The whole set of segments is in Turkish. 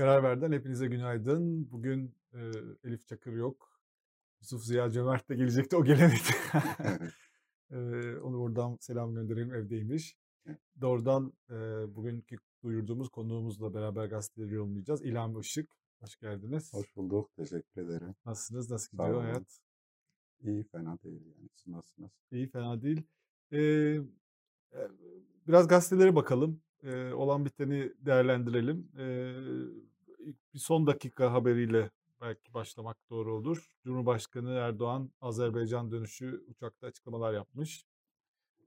Karar Ver'den hepinize günaydın. Bugün e, Elif Çakır yok. Yusuf Ziya Cömert de gelecekti, o gelemedi. e, onu buradan selam gönderelim, evdeymiş. Doğrudan e, bugünkü duyurduğumuz konuğumuzla beraber gazeteleri yorumlayacağız. İlham Işık, hoş geldiniz. Hoş bulduk, teşekkür ederim. Nasılsınız, nasıl Sağ gidiyor olun. hayat? İyi, fena değil yani. Siz nasılsınız? İyi, fena değil. E, e, biraz gazetelere bakalım. E, olan biteni değerlendirelim. E, bir son dakika haberiyle belki başlamak doğru olur. Cumhurbaşkanı Erdoğan Azerbaycan dönüşü uçakta açıklamalar yapmış.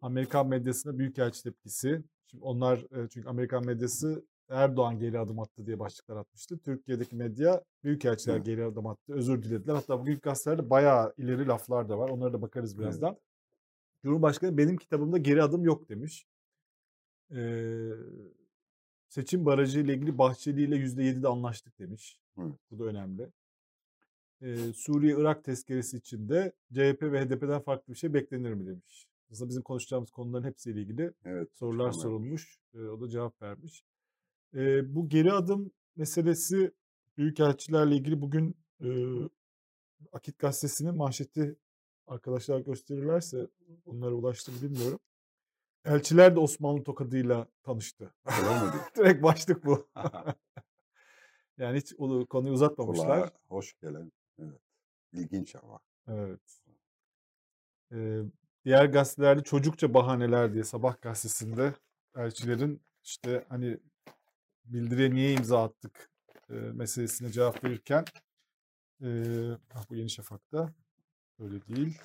Amerikan medyasına büyükelçi tepkisi. Şimdi onlar e, çünkü Amerikan medyası Erdoğan geri adım attı diye başlıklar atmıştı. Türkiye'deki medya büyükelçiler Evet. geri adım attı, özür dilediler. Hatta bugün gazetelerde bayağı ileri laflar da var. Onlara da bakarız Evet. birazdan. Cumhurbaşkanı benim kitabımda geri adım yok demiş. Ee, seçim barajı ile ilgili Bahçeli ile %7'de anlaştık demiş. Evet. Bu da önemli. Ee, Suriye-Irak tezkeresi içinde CHP ve HDP'den farklı bir şey beklenir mi demiş. Aslında bizim konuşacağımız konuların hepsiyle ilgili Evet. sorular açıklama sorulmuş. Ee, o da cevap vermiş. Ee, bu geri adım meselesi büyükelçilerle ilgili bugün e, Akit Gazetesi'nin manşeti arkadaşlar gösterirlerse onlara ulaştı bilmiyorum. Elçiler de Osmanlı tokadıyla tanıştı. Öyle? Direkt başlık bu. yani hiç konuyu uzatmamışlar. Kulağa hoş gelen. Evet. İlginç ama. Evet. Ee, diğer gazetelerde çocukça bahaneler diye Sabah gazetesinde elçilerin işte hani bildiriye niye imza attık e, meselesine cevap verirken e, bu Yeni Şafak'ta öyle değil.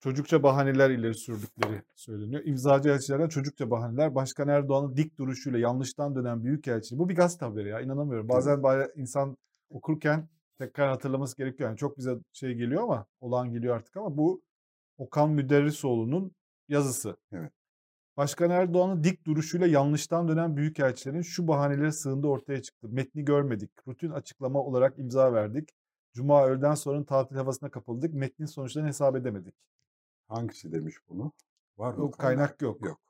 Çocukça bahaneler ileri sürdükleri söyleniyor. İmzacı elçilerden çocukça bahaneler. Başkan Erdoğan'ın dik duruşuyla yanlıştan dönen büyükelçi. Bu bir gazete haberi ya inanamıyorum. Bazen baya- insan okurken tekrar hatırlaması gerekiyor. Yani çok bize şey geliyor ama olan geliyor artık ama bu Okan Müderrisoğlu'nun yazısı. Evet. Başkan Erdoğan'ın dik duruşuyla yanlıştan dönen büyükelçilerin şu bahaneleri sığındı ortaya çıktı. Metni görmedik. Rutin açıklama olarak imza verdik. Cuma öğleden sonra tatil havasına kapıldık. Metnin sonuçlarını hesap edemedik. Hangisi demiş bunu? Var mı? Yok kaynak yok. Yok.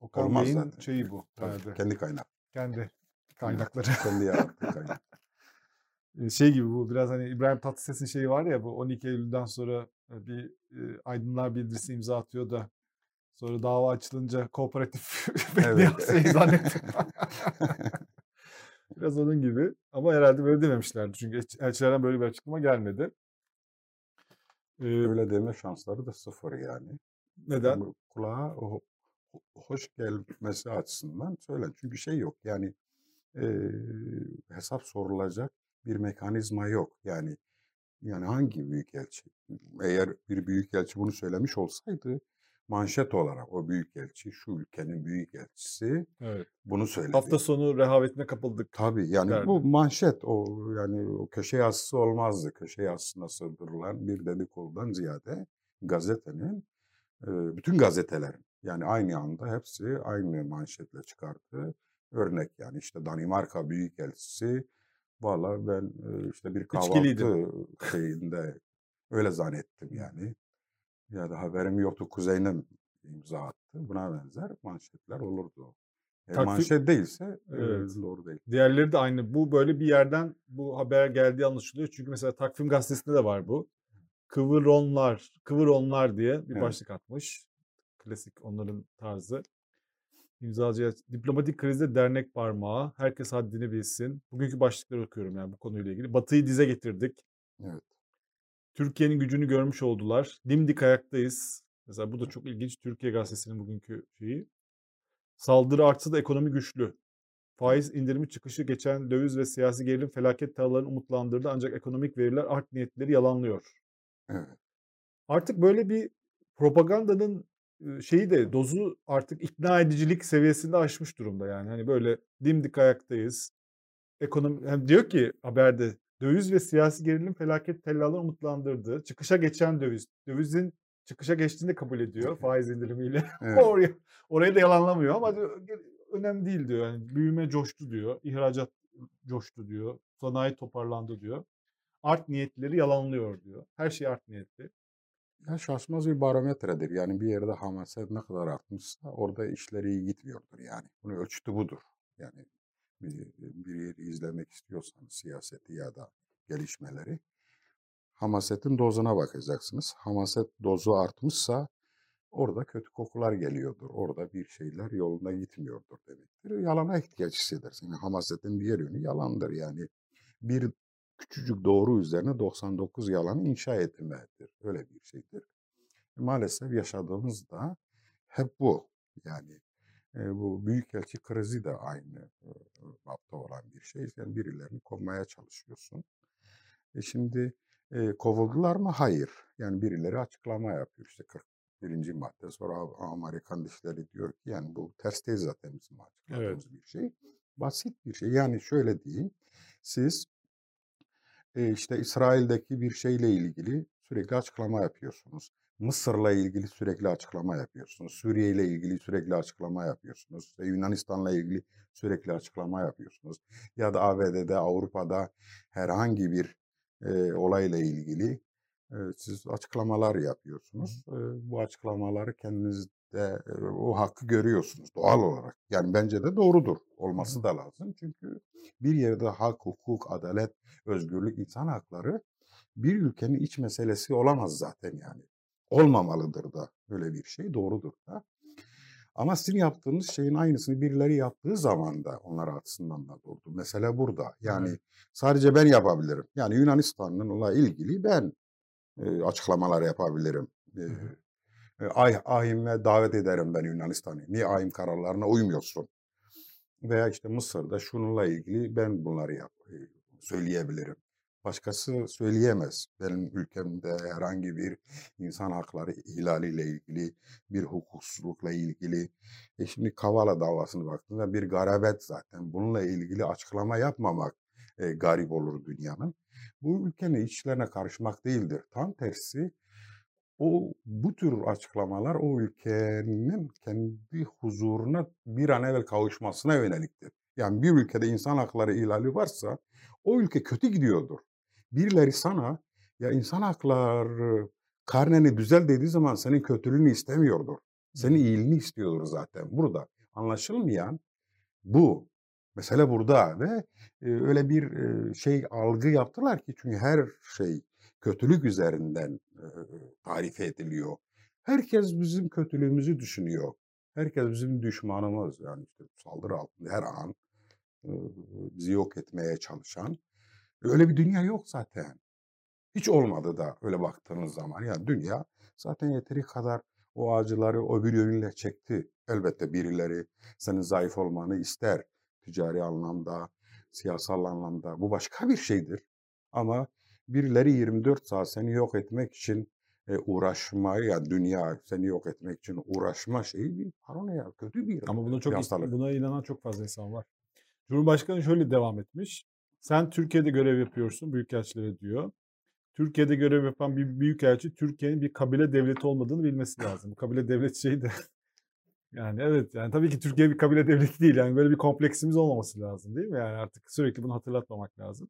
Okan Olmaz Bey'in zaten. şeyi bu. Tabii, kendi kaynak. Kendi kaynakları. Kendi yarattığı kaynak. Şey gibi bu biraz hani İbrahim Tatlıses'in şeyi var ya bu 12 Eylül'den sonra bir e, aydınlar bildirisi imza atıyor da sonra dava açılınca kooperatif Evet. evet. zannettim. biraz onun gibi ama herhalde böyle dememişlerdi çünkü elçi- elçilerden böyle bir açıklama gelmedi. E, Öyle deme şansları da sıfır yani. neden? Kulağa ho- ho- hoş gelmesi açısından söyle. Çünkü şey yok yani e, hesap sorulacak bir mekanizma yok. Yani yani hangi büyükelçi? Eğer bir büyükelçi bunu söylemiş olsaydı manşet olarak o büyükelçi şu ülkenin büyükelçisi Evet. bunu söyledi. Hafta sonu rehavetine kapıldık. Tabii yani derdi. bu manşet o yani o köşe yazısı olmazdı. Köşe yazısına sığdırılan bir dedikodudan ziyade gazetenin bütün gazetelerin yani aynı anda hepsi aynı manşetle çıkarttığı örnek yani işte Danimarka Büyükelçisi valla ben işte bir kahvaltı şeyinde öyle zannettim yani. Ya da haberim yoktu kuzenim imza attı. Buna benzer manşetler olurdu. E, Takvim- manşet değilse e, Evet. doğru değil. Diğerleri de aynı. Bu böyle bir yerden bu haber geldiği anlaşılıyor. Çünkü mesela Takvim Gazetesi'nde de var bu. Kıvıronlar, kıvıronlar diye bir Evet. başlık atmış. Klasik onların tarzı. İmzacıya diplomatik krizde dernek parmağı. Herkes haddini bilsin. Bugünkü başlıkları okuyorum yani bu konuyla ilgili. Batı'yı dize getirdik. Evet. Türkiye'nin gücünü görmüş oldular. Dimdik ayaktayız. Mesela bu da çok ilginç. Türkiye Gazetesi'nin bugünkü şeyi. Saldırı artsa da ekonomi güçlü. Faiz indirimi çıkışı geçen döviz ve siyasi gerilim felaket tağlarını umutlandırdı ancak ekonomik veriler art niyetleri yalanlıyor. Evet. Artık böyle bir propagandanın şeyi de dozu artık ikna edicilik seviyesinde aşmış durumda yani. Hani böyle dimdik ayaktayız. Ekonomi hem diyor ki haberde döviz ve siyasi gerilim felaket tellalarını umutlandırdı. Çıkışa geçen döviz. Dövizin çıkışa geçtiğini de kabul ediyor faiz indirimiyle. Evet. Oraya, orayı da yalanlamıyor ama diyor, önemli değil diyor. Yani büyüme coştu diyor. ihracat coştu diyor. Sanayi toparlandı diyor. Art niyetleri yalanlıyor diyor. Her şey art niyetli. Ya şaşmaz bir barometredir. Yani bir yerde hamaset ne kadar artmışsa orada işleri iyi gitmiyordur yani. Bunun ölçütü budur. Yani bir, bir yeri izlemek istiyorsanız siyaseti ya da gelişmeleri hamasetin dozuna bakacaksınız. Hamaset dozu artmışsa orada kötü kokular geliyordur. Orada bir şeyler yolunda gitmiyordur demektir. Yalana ihtiyaç hissedersin. Yani hamasetin diğer yönü yalandır. Yani bir küçücük doğru üzerine 99 yalanı inşa etmedir. Öyle bir şeydir. Maalesef yaşadığımız da hep bu. Yani e, bu büyükelçi krizi de aynı e, bapta olan bir şey. Yani birilerini kovmaya çalışıyorsun. E şimdi e, kovuldular mı? Hayır. Yani birileri açıklama yapıyor. İşte 41. madde sonra Amerikan dişleri diyor ki yani bu ters değil zaten bizim açıkladığımız evet. bir şey. Basit bir şey. Yani şöyle diyeyim. Siz e, işte İsrail'deki bir şeyle ilgili sürekli açıklama yapıyorsunuz. Mısır'la ilgili sürekli açıklama yapıyorsunuz. Suriye ile ilgili sürekli açıklama yapıyorsunuz. Yunanistan'la ilgili sürekli açıklama yapıyorsunuz. Ya da ABD'de, Avrupa'da herhangi bir e, olayla ilgili e, siz açıklamalar yapıyorsunuz. E, bu açıklamaları kendinizde e, o hakkı görüyorsunuz doğal olarak. Yani bence de doğrudur. Olması da lazım. Çünkü bir yerde hak, hukuk, adalet, özgürlük, insan hakları bir ülkenin iç meselesi olamaz zaten yani. Olmamalıdır da böyle bir şey doğrudur da. Ama sizin yaptığınız şeyin aynısını birileri yaptığı zaman da onlar açısından da doğru. Mesela burada yani evet. sadece ben yapabilirim. Yani Yunanistan'la ilgili ben e, açıklamalar yapabilirim. E, e, ahime davet ederim ben Yunanistan'ı. Niye ahim kararlarına uymuyorsun? Veya işte Mısır'da şununla ilgili ben bunları yap, söyleyebilirim. Başkası söyleyemez. Benim ülkemde herhangi bir insan hakları ihlaliyle ilgili, bir hukuksuzlukla ilgili. E şimdi Kavala davasını baktığında bir garabet zaten. Bununla ilgili açıklama yapmamak e, garip olur dünyanın. Bu ülkenin içlerine karışmak değildir. Tam tersi o bu tür açıklamalar o ülkenin kendi huzuruna bir an evvel kavuşmasına yöneliktir. Yani bir ülkede insan hakları ihlali varsa o ülke kötü gidiyordur. Birileri sana ya insan hakları karneni düzel dediği zaman senin kötülüğünü istemiyordur. Senin iyiliğini istiyordur zaten. Burada anlaşılmayan bu. Mesele burada ve öyle bir şey algı yaptılar ki çünkü her şey kötülük üzerinden tarif ediliyor. Herkes bizim kötülüğümüzü düşünüyor. Herkes bizim düşmanımız yani işte saldırı altında her an bizi yok etmeye çalışan. Öyle bir dünya yok zaten. Hiç olmadı da öyle baktığınız zaman. Yani dünya zaten yeteri kadar o acıları o bir yönüyle çekti. Elbette birileri senin zayıf olmanı ister. Ticari anlamda, siyasal anlamda. Bu başka bir şeydir. Ama birileri 24 saat seni yok etmek için e, uğraşmayı yani dünya seni yok etmek için uğraşma şeyi bir paranoya, kötü bir Ama buna çok hastalık. buna inanan çok fazla insan var. Cumhurbaşkanı şöyle devam etmiş. Sen Türkiye'de görev yapıyorsun, büyükelçilere diyor. Türkiye'de görev yapan bir büyükelçi Türkiye'nin bir kabile devleti olmadığını bilmesi lazım. kabile devlet şeyi de yani evet yani tabii ki Türkiye bir kabile devleti değil. Yani böyle bir kompleksimiz olmaması lazım değil mi? Yani artık sürekli bunu hatırlatmamak lazım.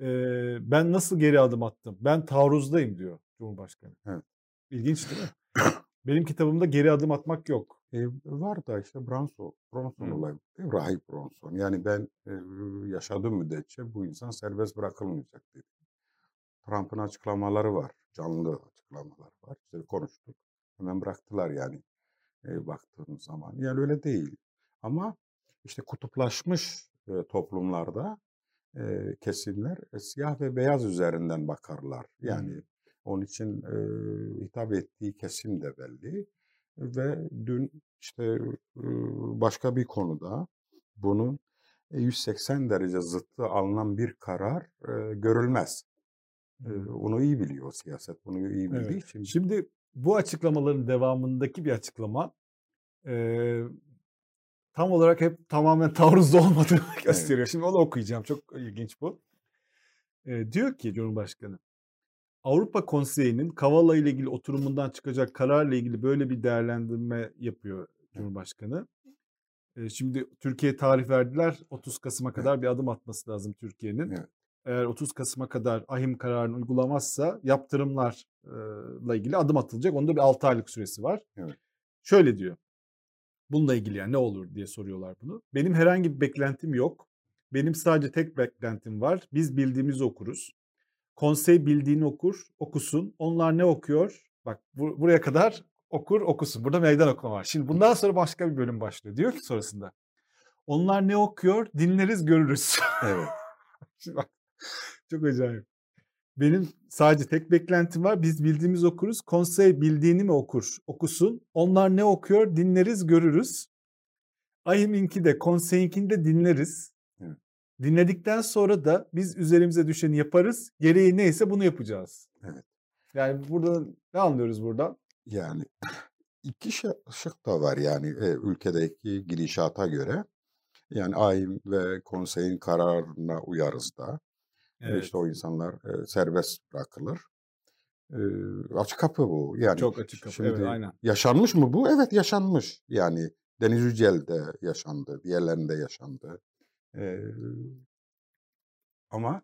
Ee, ben nasıl geri adım attım? Ben taarruzdayım diyor Cumhurbaşkanı. Evet. İlginç değil mi? Benim kitabımda geri adım atmak yok. E, var da işte Bronson, Bronson olayı, Rahip Bronson. Yani ben e, yaşadığım müddetçe bu insan serbest bırakılmayacak dedi. Trump'ın açıklamaları var, canlı açıklamalar var. İşte konuştuk, hemen bıraktılar yani e, baktığım zaman. Yani öyle değil. Ama işte kutuplaşmış e, toplumlarda e, kesimler e, siyah ve beyaz üzerinden bakarlar. Yani. Onun için e, hitap ettiği kesim de belli. Ve dün işte e, başka bir konuda bunun 180 derece zıttı alınan bir karar e, görülmez. E, onu iyi biliyor siyaset, bunu iyi bildiği evet. için. Şimdi bu açıklamaların devamındaki bir açıklama e, tam olarak hep tamamen taarruzda olmadığını gösteriyor. Evet. Şimdi onu okuyacağım. Çok ilginç bu. E, diyor ki Cumhurbaşkanı, Avrupa Konseyi'nin Kavala ile ilgili oturumundan çıkacak kararla ilgili böyle bir değerlendirme yapıyor Cumhurbaşkanı. E, şimdi Türkiye tarih verdiler. 30 Kasım'a kadar bir adım atması lazım Türkiye'nin. Evet. Eğer 30 Kasım'a kadar ahim kararını uygulamazsa yaptırımlarla ilgili adım atılacak. Onda bir 6 aylık süresi var. Evet. Şöyle diyor. Bununla ilgili yani ne olur diye soruyorlar bunu. Benim herhangi bir beklentim yok. Benim sadece tek beklentim var. Biz bildiğimizi okuruz. Konsey bildiğini okur, okusun. Onlar ne okuyor? Bak bu, buraya kadar okur, okusun. Burada meydan okuma var. Şimdi bundan sonra başka bir bölüm başlıyor. Diyor ki sonrasında. Onlar ne okuyor? Dinleriz, görürüz. Evet. Şimdi bak, çok acayip. Benim sadece tek beklentim var. Biz bildiğimiz okuruz. Konsey bildiğini mi okur? Okusun. Onlar ne okuyor? Dinleriz, görürüz. Ayım'inki de konseyinki de dinleriz. Evet. Dinledikten sonra da biz üzerimize düşeni yaparız. Gereği neyse bunu yapacağız. Evet. Yani burada ne anlıyoruz buradan? Yani iki şık da var yani e, ülkedeki gidişata göre. Yani AYİM ve konseyin kararına uyarız da. E, İşte o insanlar e, serbest bırakılır. E, açık kapı bu. Yani Çok açık kapı. Evet, şimdi aynen. yaşanmış mı bu? Evet yaşanmış. Yani Deniz Yücel'de yaşandı, diğerlerinde yaşandı. Ama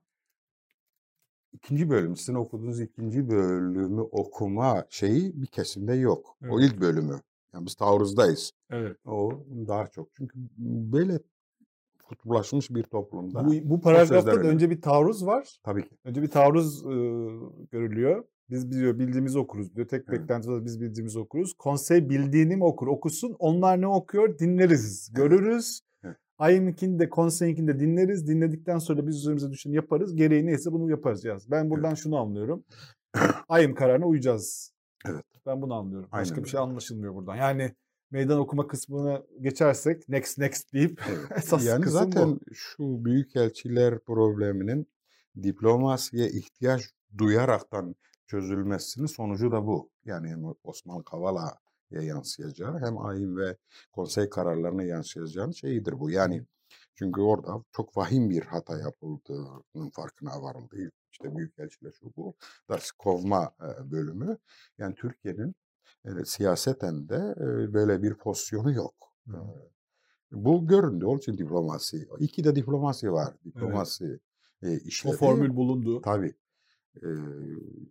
ikinci bölüm, sizin okuduğunuz ikinci bölümü okuma şeyi bir kesimde yok. O Evet. ilk bölümü. Yani biz taarruzdayız. Evet. O daha çok. Çünkü böyle kutuplaşmış bir toplumda Bu, bu paragrafta da önce bir taarruz var. tabii ki. Önce bir taarruz e, görülüyor. Biz diyor bildiğimizi okuruz diyor. Tek Evet. beklentimiz biz bildiğimizi okuruz. Konsey bildiğini mi okur okusun. Onlar ne okuyor dinleriz, görürüz. Evet. Ayım'ınkini de konseyinkini de dinleriz. Dinledikten sonra biz üzerimize düşeni yaparız. Gereği neyse bunu yaparız. yaz. Ben buradan şunu anlıyorum. Ayım kararına uyacağız. Evet. Ben bunu anlıyorum. Başka Aynen bir şey öyle. anlaşılmıyor buradan. Yani meydan okuma kısmına geçersek next next deyip Evet. esas yani kısım zaten bu. şu büyükelçiler probleminin diplomasiye ihtiyaç duyaraktan çözülmesinin sonucu da bu. Yani Osman Kavala'ya yansıyacağı hem AYİM ve konsey kararlarına yansıyacağını şeyidir bu. Yani çünkü orada çok vahim bir hata yapıldığının farkına varıldı. İşte büyükelçiler şu bu. Ders kovma e, bölümü. Yani Türkiye'nin e, siyaseten de e, böyle bir pozisyonu yok. E, bu göründü. Onun için diplomasi. İki de diplomasi var. Diplomasi e, O işleri. formül bulundu. Tabii. E,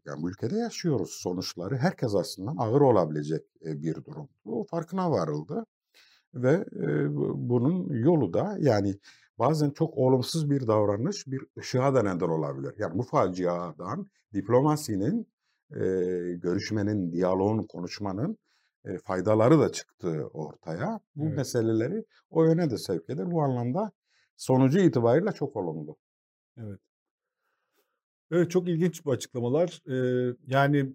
yani bu ülkede yaşıyoruz. Sonuçları herkes açısından ağır olabilecek e, bir durum. Bu farkına varıldı. Ve e, bu- bunun yolu da yani bazen çok olumsuz bir davranış bir ışığa da neden olabilir. Yani bu faciadan diplomasinin, e, görüşmenin, diyaloğun, konuşmanın e, faydaları da çıktı ortaya. Bu Evet. meseleleri o yöne de sevk eder. Bu anlamda sonucu itibariyle çok olumlu. Evet. Evet çok ilginç bu açıklamalar. Ee, yani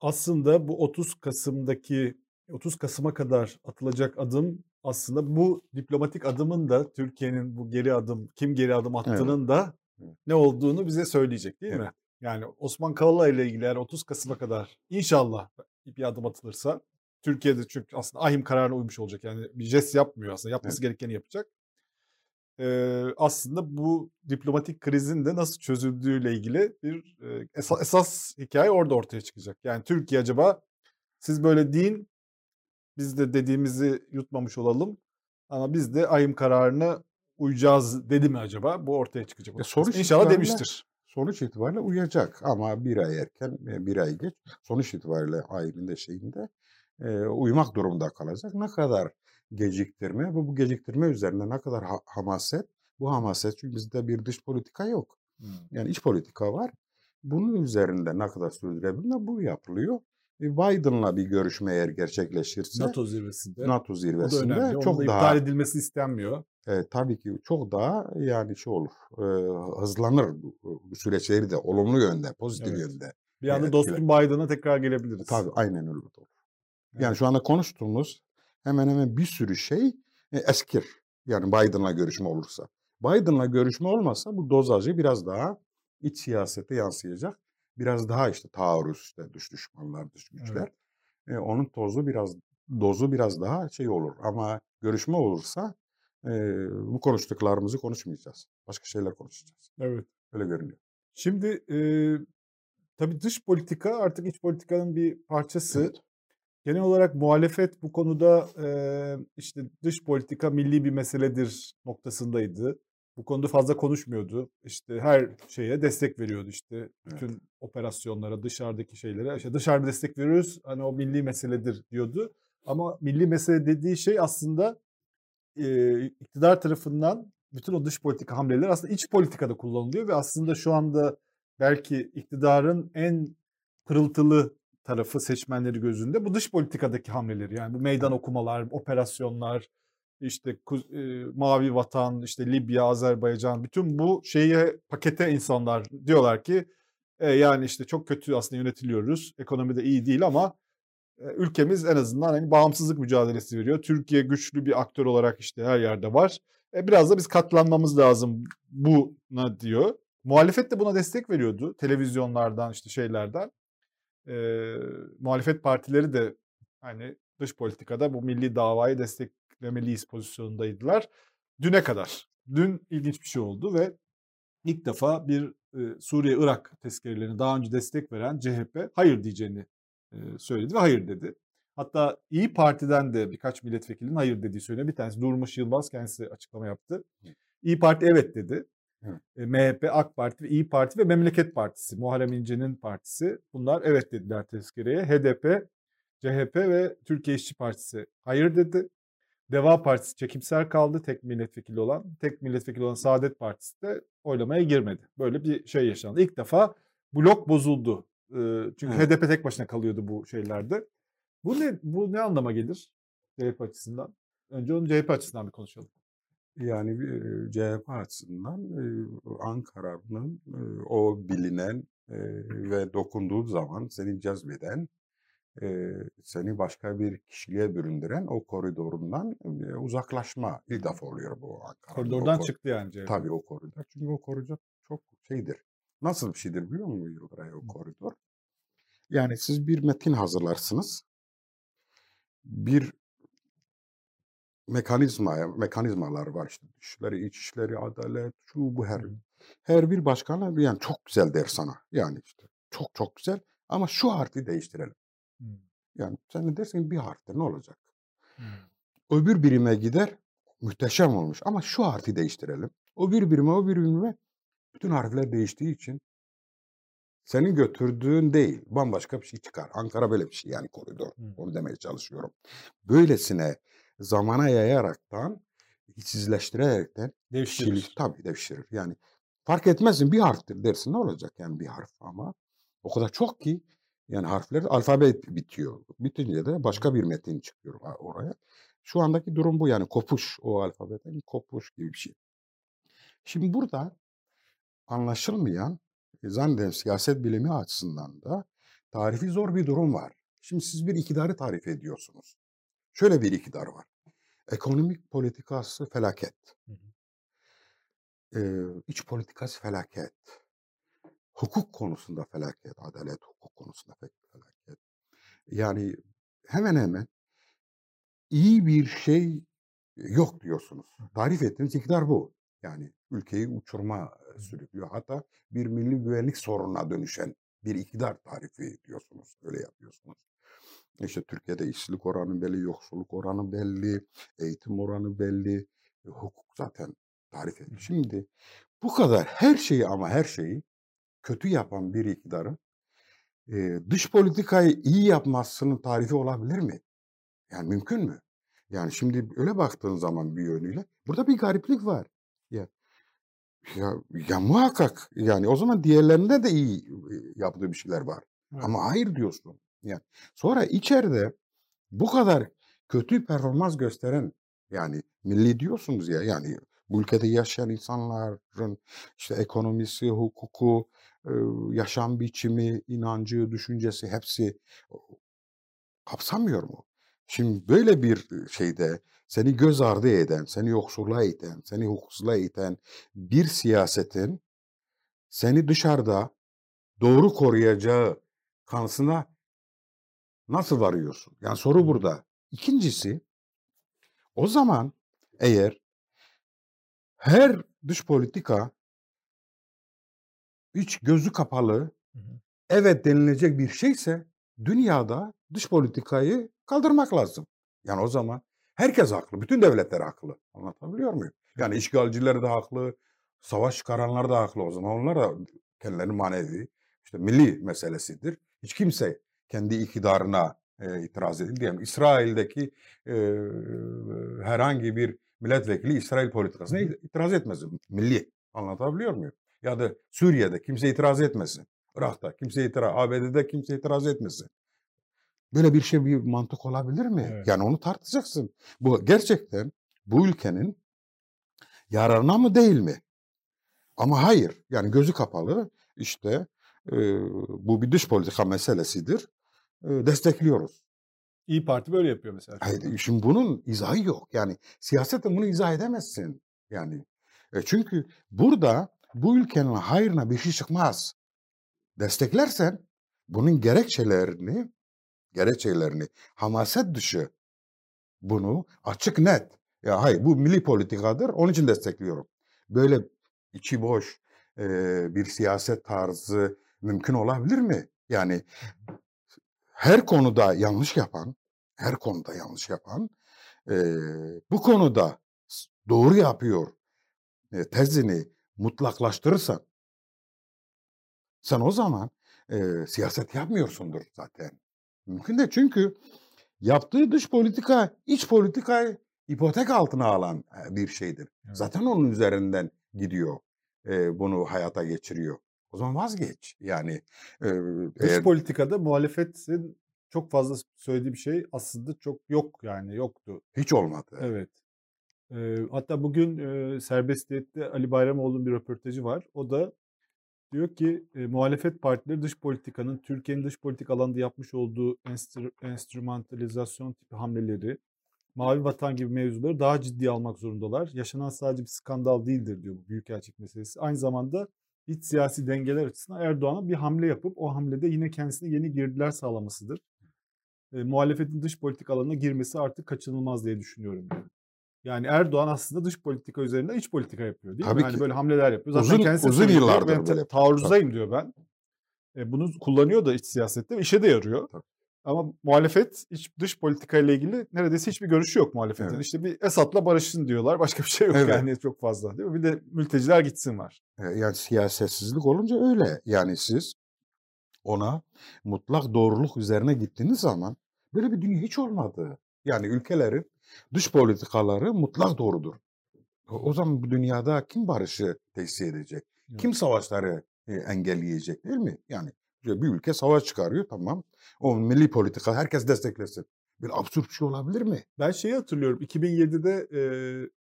aslında bu 30 Kasım'daki 30 Kasım'a kadar atılacak adım aslında bu diplomatik adımın da Türkiye'nin bu geri adım kim geri adım attığının da Evet. ne olduğunu bize söyleyecek değil mi? Evet. Yani Osman Kavala ile ilgili eğer 30 Kasım'a kadar inşallah bir adım atılırsa Türkiye'de çünkü aslında ahim kararına uymuş olacak. Yani bir jest yapmıyor aslında. Yapması gerekeni yapacak. Aslında bu diplomatik krizin de nasıl çözüldüğüyle ilgili bir e, esa- esas hikaye orada ortaya çıkacak. Yani Türkiye acaba siz böyle deyin biz de dediğimizi yutmamış olalım ama biz de ayım kararına uyacağız dedi mi acaba? Bu ortaya çıkacak. E, sonuç İnşallah demiştir. Sonuç itibariyle uyacak ama bir ay erken, e, bir ay geç sonuç itibariyle ayında şeyinde e, uymak durumunda kalacak. Ne kadar geciktirme ve bu geciktirme üzerinde ne kadar ha- hamaset, bu hamaset çünkü bizde bir dış politika yok. Yani iç politika var. Bunun üzerinde ne kadar sürdürebilir bu yapılıyor. E, Biden'la bir görüşme eğer gerçekleşirse NATO zirvesinde. NATO da zirvesinde. Onun çok da daha iptal edilmesi istenmiyor. e, tabii ki çok daha yani şey olur e, hızlanır bu, bu süreçleri de olumlu yönde pozitif Evet. yönde. Bir anda Evet, dostum Biden'a tekrar gelebiliriz. Tabii aynen öyle olur. Yani Evet. şu anda konuştuğumuz hemen hemen bir sürü şey e, eskir. Yani Biden'la görüşme olursa. Biden'la görüşme olmasa bu dozajı biraz daha iç siyasete yansıyacak. Biraz daha işte taarruz, işte dış düşmanlar, dış güçler. E, onun tozu biraz dozu biraz daha şey olur. Ama görüşme olursa e, bu konuştuklarımızı konuşmayacağız. Başka şeyler konuşacağız. Evet. Öyle görünüyor. Şimdi e, tabii dış politika artık iç politikanın bir parçası. Evet. Genel olarak muhalefet bu konuda e, işte dış politika milli bir meseledir noktasındaydı. Bu konuda fazla konuşmuyordu. İşte her şeye destek veriyordu işte bütün operasyonlara, dışarıdaki şeylere. İşte dışarıda destek veriyoruz. Hani o milli meseledir diyordu. Ama milli mesele dediği şey aslında e, iktidar tarafından bütün o dış politika hamleleri aslında iç politikada kullanılıyor ve aslında şu anda belki iktidarın en pırıltılı tarafı seçmenleri gözünde bu dış politikadaki hamleleri yani bu meydan okumalar, operasyonlar, işte e, Mavi Vatan, işte Libya, Azerbaycan bütün bu şeye pakete insanlar diyorlar ki e, yani işte çok kötü aslında yönetiliyoruz. Ekonomide iyi değil ama e, ülkemiz en azından hani bağımsızlık mücadelesi veriyor. Türkiye güçlü bir aktör olarak işte her yerde var. E, biraz da biz katlanmamız lazım buna diyor. Muhalefet de buna destek veriyordu. Televizyonlardan işte şeylerden. E, muhalefet partileri de hani dış politikada bu milli davayı desteklemeliyiz pozisyonundaydılar. Düne kadar. Dün ilginç bir şey oldu ve ilk defa bir e, Suriye-Irak tezkerelerini daha önce destek veren CHP hayır diyeceğini e, söyledi ve hayır dedi. Hatta İyi Parti'den de birkaç milletvekilinin hayır dediği söyleniyor. Bir tanesi Durmuş Yılmaz kendisi açıklama yaptı. İyi Parti evet dedi. Evet. E, MHP, AK Parti, İyi Parti ve Memleket Partisi, Muharrem İnce'nin partisi bunlar evet dediler tezkereye. HDP, CHP ve Türkiye İşçi Partisi hayır dedi. Deva Partisi çekimser kaldı tek milletvekili olan. Tek milletvekili olan Saadet Partisi de oylamaya girmedi. Böyle bir şey yaşandı. İlk defa blok bozuldu. Çünkü evet. HDP tek başına kalıyordu bu şeylerde. Bu ne bu ne anlama gelir CHP açısından? Önce onu CHP açısından bir konuşalım. Yani CHP açısından Ankara'nın o bilinen ve dokunduğu zaman seni cezbeden, seni başka bir kişiliğe büründüren o koridorundan uzaklaşma ilk defa oluyor bu Ankara. Koridordan kor- çıktı yani CHP. Tabii o koridor. Çünkü o koridor çok şeydir. Nasıl bir şeydir biliyor musun Yıldıray o koridor? Yani siz bir metin hazırlarsınız. Bir mekanizma, mekanizmalar var işte dışları, iç işleri, adalet, şu bu her. Her bir başkanla yani çok güzel der sana. Yani işte çok çok güzel ama şu harfi değiştirelim. Hı. Yani sen de dersin bir harftir ne olacak? Hı. Öbür birime gider muhteşem olmuş ama şu harfi değiştirelim. O bir birime o bir birime bütün harfler değiştiği için senin götürdüğün değil, bambaşka bir şey çıkar. Ankara böyle bir şey yani koridor. Hı. Onu demeye çalışıyorum. Böylesine zamana yayaraktan, içsizleştirerekten devşirir. Kişilik, tabii devşirir. Yani fark etmezsin bir harftir dersin ne olacak yani bir harf ama o kadar çok ki yani harfler alfabe bitiyor. Bitince de başka bir metin çıkıyor oraya. Şu andaki durum bu yani kopuş o alfabeden kopuş gibi bir şey. Şimdi burada anlaşılmayan zannederim siyaset bilimi açısından da tarifi zor bir durum var. Şimdi siz bir iktidarı tarif ediyorsunuz. Şöyle bir iktidar var. Ekonomik politikası felaket. Hı hı. Ee, iç politikası felaket. Hukuk konusunda felaket. Adalet hukuk konusunda felaket. Yani hemen hemen iyi bir şey yok diyorsunuz. Tarif ettiğiniz iktidar bu. Yani ülkeyi uçurma sürüklüyor. Hatta bir milli güvenlik sorununa dönüşen bir iktidar tarifi diyorsunuz. Öyle yapıyorsunuz. İşte Türkiye'de işsizlik oranı belli, yoksulluk oranı belli, eğitim oranı belli, e, hukuk zaten tarif edilmiş. Şimdi bu kadar her şeyi ama her şeyi kötü yapan bir iktidarın e, dış politikayı iyi yapmasının tarifi olabilir mi? Yani mümkün mü? Yani şimdi öyle baktığın zaman bir yönüyle burada bir gariplik var. Ya ya, ya muhakkak yani o zaman diğerlerinde de iyi yaptığı bir şeyler var. Evet. Ama hayır diyorsun. Yani sonra içeride bu kadar kötü performans gösteren yani milli diyorsunuz ya yani bu ülkede yaşayan insanların işte ekonomisi, hukuku, yaşam biçimi, inancı, düşüncesi hepsi kapsamıyor mu? Şimdi böyle bir şeyde seni göz ardı eden, seni yoksulluğa iten, seni hukuksuzluğa iten bir siyasetin seni dışarıda doğru koruyacağı kanısına nasıl varıyorsun? Yani soru burada. İkincisi, o zaman eğer her dış politika hiç gözü kapalı, evet denilecek bir şeyse dünyada dış politikayı kaldırmak lazım. Yani o zaman herkes haklı. Bütün devletler haklı. Anlatabiliyor muyum? Yani işgalciler de haklı. Savaş çıkaranlar da haklı o zaman. Onlar da kendilerinin manevi, işte milli meselesidir. Hiç kimse kendi iktidarına e, itiraz edildi. Diyelim İsrail'deki e, herhangi bir milletvekili İsrail politikasına itiraz etmesin. Milli. Anlatabiliyor muyum? Ya da Suriye'de kimse itiraz etmesin. Irak'ta kimse itiraz, ABD'de kimse itiraz etmesin. Böyle bir şey bir mantık olabilir mi? Evet. Yani onu tartışacaksın. Bu gerçekten bu ülkenin yararına mı değil mi? Ama hayır. Yani gözü kapalı işte e, bu bir dış politika meselesidir. Destekliyoruz. İyi Parti böyle yapıyor mesela. Hayır, şimdi bunun izahı yok. Yani siyasette bunu izah edemezsin. Yani e, çünkü burada bu ülkenin hayrına bir şey çıkmaz. Desteklersen bunun gerekçelerini gerekçelerini hamaset dışı bunu açık net ya hayır bu milli politikadır onun için destekliyorum. Böyle içi boş e, bir siyaset tarzı mümkün olabilir mi? Yani her konuda yanlış yapan, her konuda yanlış yapan e, bu konuda doğru yapıyor e, tezini mutlaklaştırırsan sen o zaman e, siyaset yapmıyorsundur zaten. Mümkün de çünkü yaptığı dış politika iç politikayı ipotek altına alan bir şeydir. Evet. Zaten onun üzerinden gidiyor. E, bunu hayata geçiriyor. O zaman vazgeç. Yani e, dış eğer... politikada muhalefetin çok fazla söylediği bir şey aslında çok yok yani yoktu. Hiç olmadı. Evet. E, hatta bugün e, Serbestiyet'te Ali Bayramoğlu'nun bir röportajı var. O da diyor ki e, muhalefet partileri dış politikanın Türkiye'nin dış politik alanda yapmış olduğu enstr enstrümantalizasyon tipi hamleleri, mavi vatan gibi mevzuları daha ciddi almak zorundalar. Yaşanan sadece bir skandal değildir diyor bu büyükelçilik meselesi. Aynı zamanda iç siyasi dengeler açısından Erdoğan'a bir hamle yapıp o hamlede yine kendisine yeni girdiler sağlamasıdır. E, muhalefetin dış politik alanına girmesi artık kaçınılmaz diye düşünüyorum. Yani. Yani Erdoğan aslında dış politika üzerinden iç politika yapıyor değil Tabii mi? Ki. Yani böyle hamleler yapıyor. Zaten uzun, kendisi uzun yıllardır ben böyle. taarruzdayım diyor ben. E, bunu kullanıyor da iç siyasette ve işe de yarıyor. Tabii. Ama muhalefet iç dış politika ile ilgili neredeyse hiçbir görüşü yok muhalefetin. Evet. İşte bir Esad'la barışsın diyorlar. Başka bir şey yok Evet. yani çok fazla değil mi? Bir de mülteciler gitsin var. E, Yani siyasetsizlik olunca öyle. Yani siz ona mutlak doğruluk üzerine gittiğiniz zaman böyle bir dünya hiç olmadı. Yani ülkelerin dış politikaları mutlak doğrudur. O zaman bu dünyada kim barışı tesis edecek? Evet. Kim savaşları e, engelleyecek değil mi? Yani bir ülke savaş çıkarıyor tamam. O milli politika herkes desteklesin. Bir absürt bir şey olabilir mi? Ben şeyi hatırlıyorum. 2007'de e,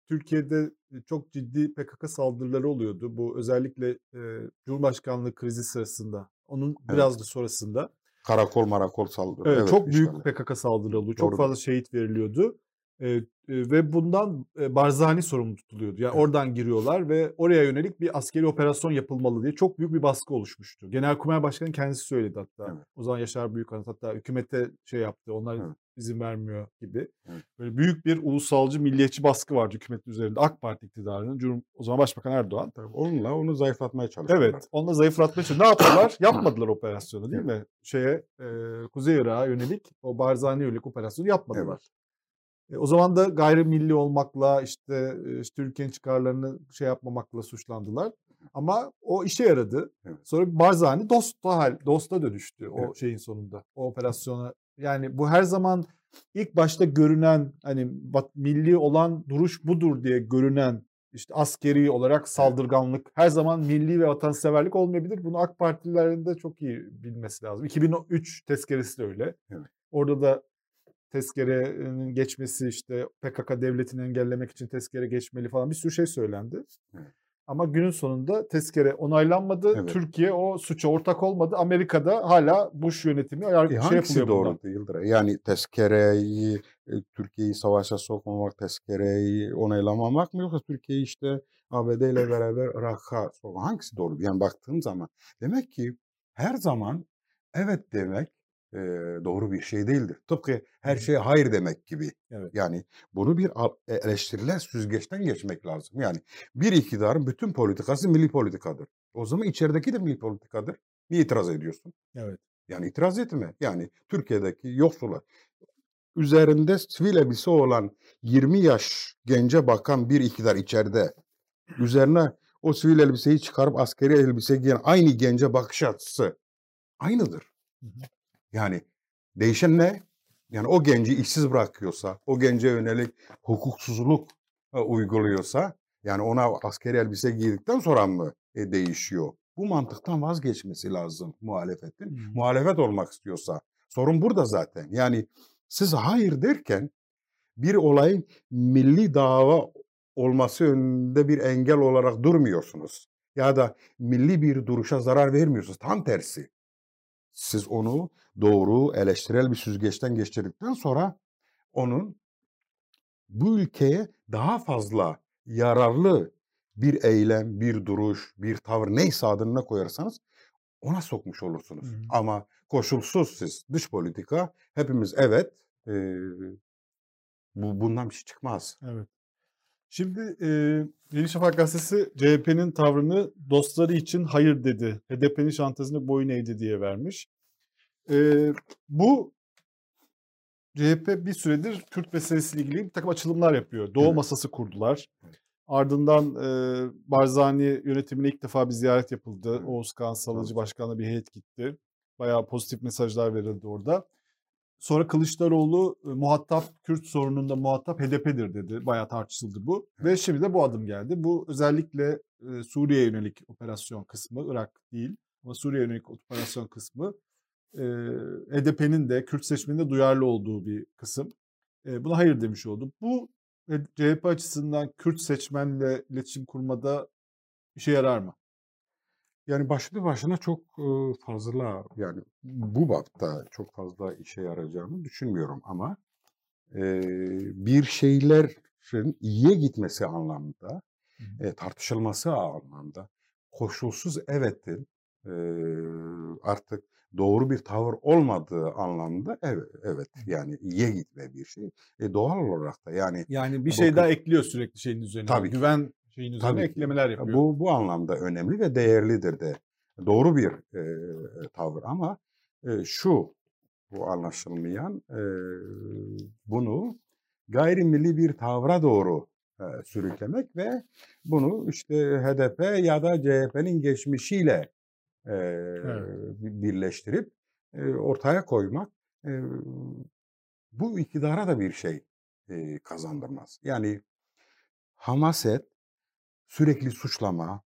Türkiye'de çok ciddi PKK saldırıları oluyordu. Bu özellikle e, Cumhurbaşkanlığı krizi sırasında. Onun Evet. biraz da sonrasında. Karakol marakol saldırı. Evet, çok büyük işgali. PKK saldırıları oluyor. Çok fazla şehit veriliyordu. E, ve bundan Barzani sorumlu tutuluyordu. Yani Evet. oradan giriyorlar ve oraya yönelik bir askeri operasyon yapılmalı diye çok büyük bir baskı oluşmuştu. Genelkurmay Başkanı kendisi söyledi hatta. Evet. O zaman Yaşar Büyükanıt hatta hükümete şey yaptı. Onlar Evet. izin vermiyor gibi. Evet. Böyle büyük bir ulusalcı, milliyetçi baskı vardı hükümetin üzerinde. AK Parti iktidarının. Curum, o zaman Başbakan Erdoğan. Tabii onunla onu zayıflatmaya çalışıyorlar. Evet, onunla zayıflatmaya çalışıyor. Ne yaptılar? Yapmadılar operasyonu değil mi? Şeye, e, Kuzey Irak'a yönelik o Barzani yönelik operasyonu yapmadılar. E, o zaman da gayrimilli olmakla işte, e, işte Türkiye'nin çıkarlarını şey yapmamakla suçlandılar. Ama o işe yaradı. Evet. Sonra Barzani dosta hal, dosta dönüştü o Evet. şeyin sonunda. O operasyona. Yani bu her zaman ilk başta görünen hani milli olan duruş budur diye görünen işte askeri olarak saldırganlık her zaman milli ve vatanseverlik olmayabilir. Bunu AK Partililerin de çok iyi bilmesi lazım. 2003 tezkeresi de öyle. Evet. Orada da tezkerenin geçmesi işte PKK devletini engellemek için tezkere geçmeli falan bir sürü şey söylendi. Evet. Ama günün sonunda tezkere onaylanmadı. Evet. Türkiye o suça ortak olmadı. Amerika'da hala Bush yönetimi yar- E şey yapılıyor doğru bundan. değildir? Yani tezkereyi, e, Türkiye'yi savaşa sokmamak, tezkereyi onaylamamak mı yoksa Türkiye'yi işte ABD ile beraber Irak'a sokmak? Hangisi doğru? Yani baktığım zaman demek ki her zaman evet demek e, doğru bir şey değildir. Tıpkı her şeye hayır demek gibi. Evet. Yani bunu bir e, eleştirilen süzgeçten geçmek lazım. Yani bir iktidarın bütün politikası milli politikadır. O zaman içerideki de milli politikadır. Niye itiraz ediyorsun? Evet. Yani itiraz etme. Yani Türkiye'deki yoksullar üzerinde sivil elbise olan 20 yaş gence bakan bir iktidar içeride üzerine o sivil elbiseyi çıkarıp askeri elbise giyen aynı gence bakış açısı aynıdır. Hı hı. Yani değişen ne? Yani o genci işsiz bırakıyorsa, o gence yönelik hukuksuzluk e, uyguluyorsa, yani ona askeri elbise giydikten sonra mı e, değişiyor? Bu mantıktan vazgeçmesi lazım muhalefetin. Hmm. Muhalefet olmak istiyorsa. Sorun burada zaten. Yani siz hayır derken bir olayın milli dava olması önünde bir engel olarak durmuyorsunuz. Ya da milli bir duruşa zarar vermiyorsunuz. Tam tersi. Siz onu doğru, eleştirel bir süzgeçten geçirdikten sonra onun bu ülkeye daha fazla yararlı bir eylem, bir duruş, bir tavır neyse adına koyarsanız ona sokmuş olursunuz. Hı. Ama koşulsuz siz dış politika hepimiz evet e, bu bundan bir şey çıkmaz. Evet. Şimdi e, Yeni Şafak gazetesi CHP'nin tavrını dostları için hayır dedi. HDP'nin şantazını boyun eğdi diye vermiş. E, bu CHP bir süredir Kürt meselesiyle ilgili bir takım açılımlar yapıyor. Doğu Evet. masası kurdular. Ardından e, Barzani yönetimine ilk defa bir ziyaret yapıldı. Oğuz Kağan Salıcı. Başkan'la bir heyet gitti. Bayağı pozitif mesajlar verildi orada. Sonra Kılıçdaroğlu e, muhatap Kürt sorununda muhatap HDP'dir dedi. Bayağı tartışıldı bu. Ve şimdi de bu adım geldi. Bu özellikle e, Suriye yönelik operasyon kısmı, Irak değil ama Suriye yönelik operasyon kısmı e, HDP'nin de Kürt seçmeninde duyarlı olduğu bir kısım. Buna hayır demiş oldu. Bu CHP açısından Kürt seçmenle iletişim kurmada işe yarar mı? Yani başlı başına çok fazla yani bu bapta çok fazla işe yarayacağını düşünmüyorum ama e, bir şeylerin iyiye gitmesi anlamda, Hı e, tartışılması anlamda koşulsuz evetin e, artık doğru bir tavır olmadığı anlamda evet, evet yani iyiye gitme bir şey. E, doğal olarak da yani Yani bir Bu şey daha ekliyor sürekli şeyin üzerine. Tabii. Güven şeyin üzerine Tabii eklemeler yapıyor. Bu bu anlamda önemli ve değerlidir de. Doğru bir e, tavır ama e, şu bu anlaşılmayan e, bunu gayrimilli bir tavra doğru e, sürüklemek ve bunu işte HDP ya da CHP'nin geçmişiyle e, bi- birleştirip e, ortaya koymak e, bu iktidara da bir şey e, kazandırmaz. Yani hamaset, sürekli suçlama,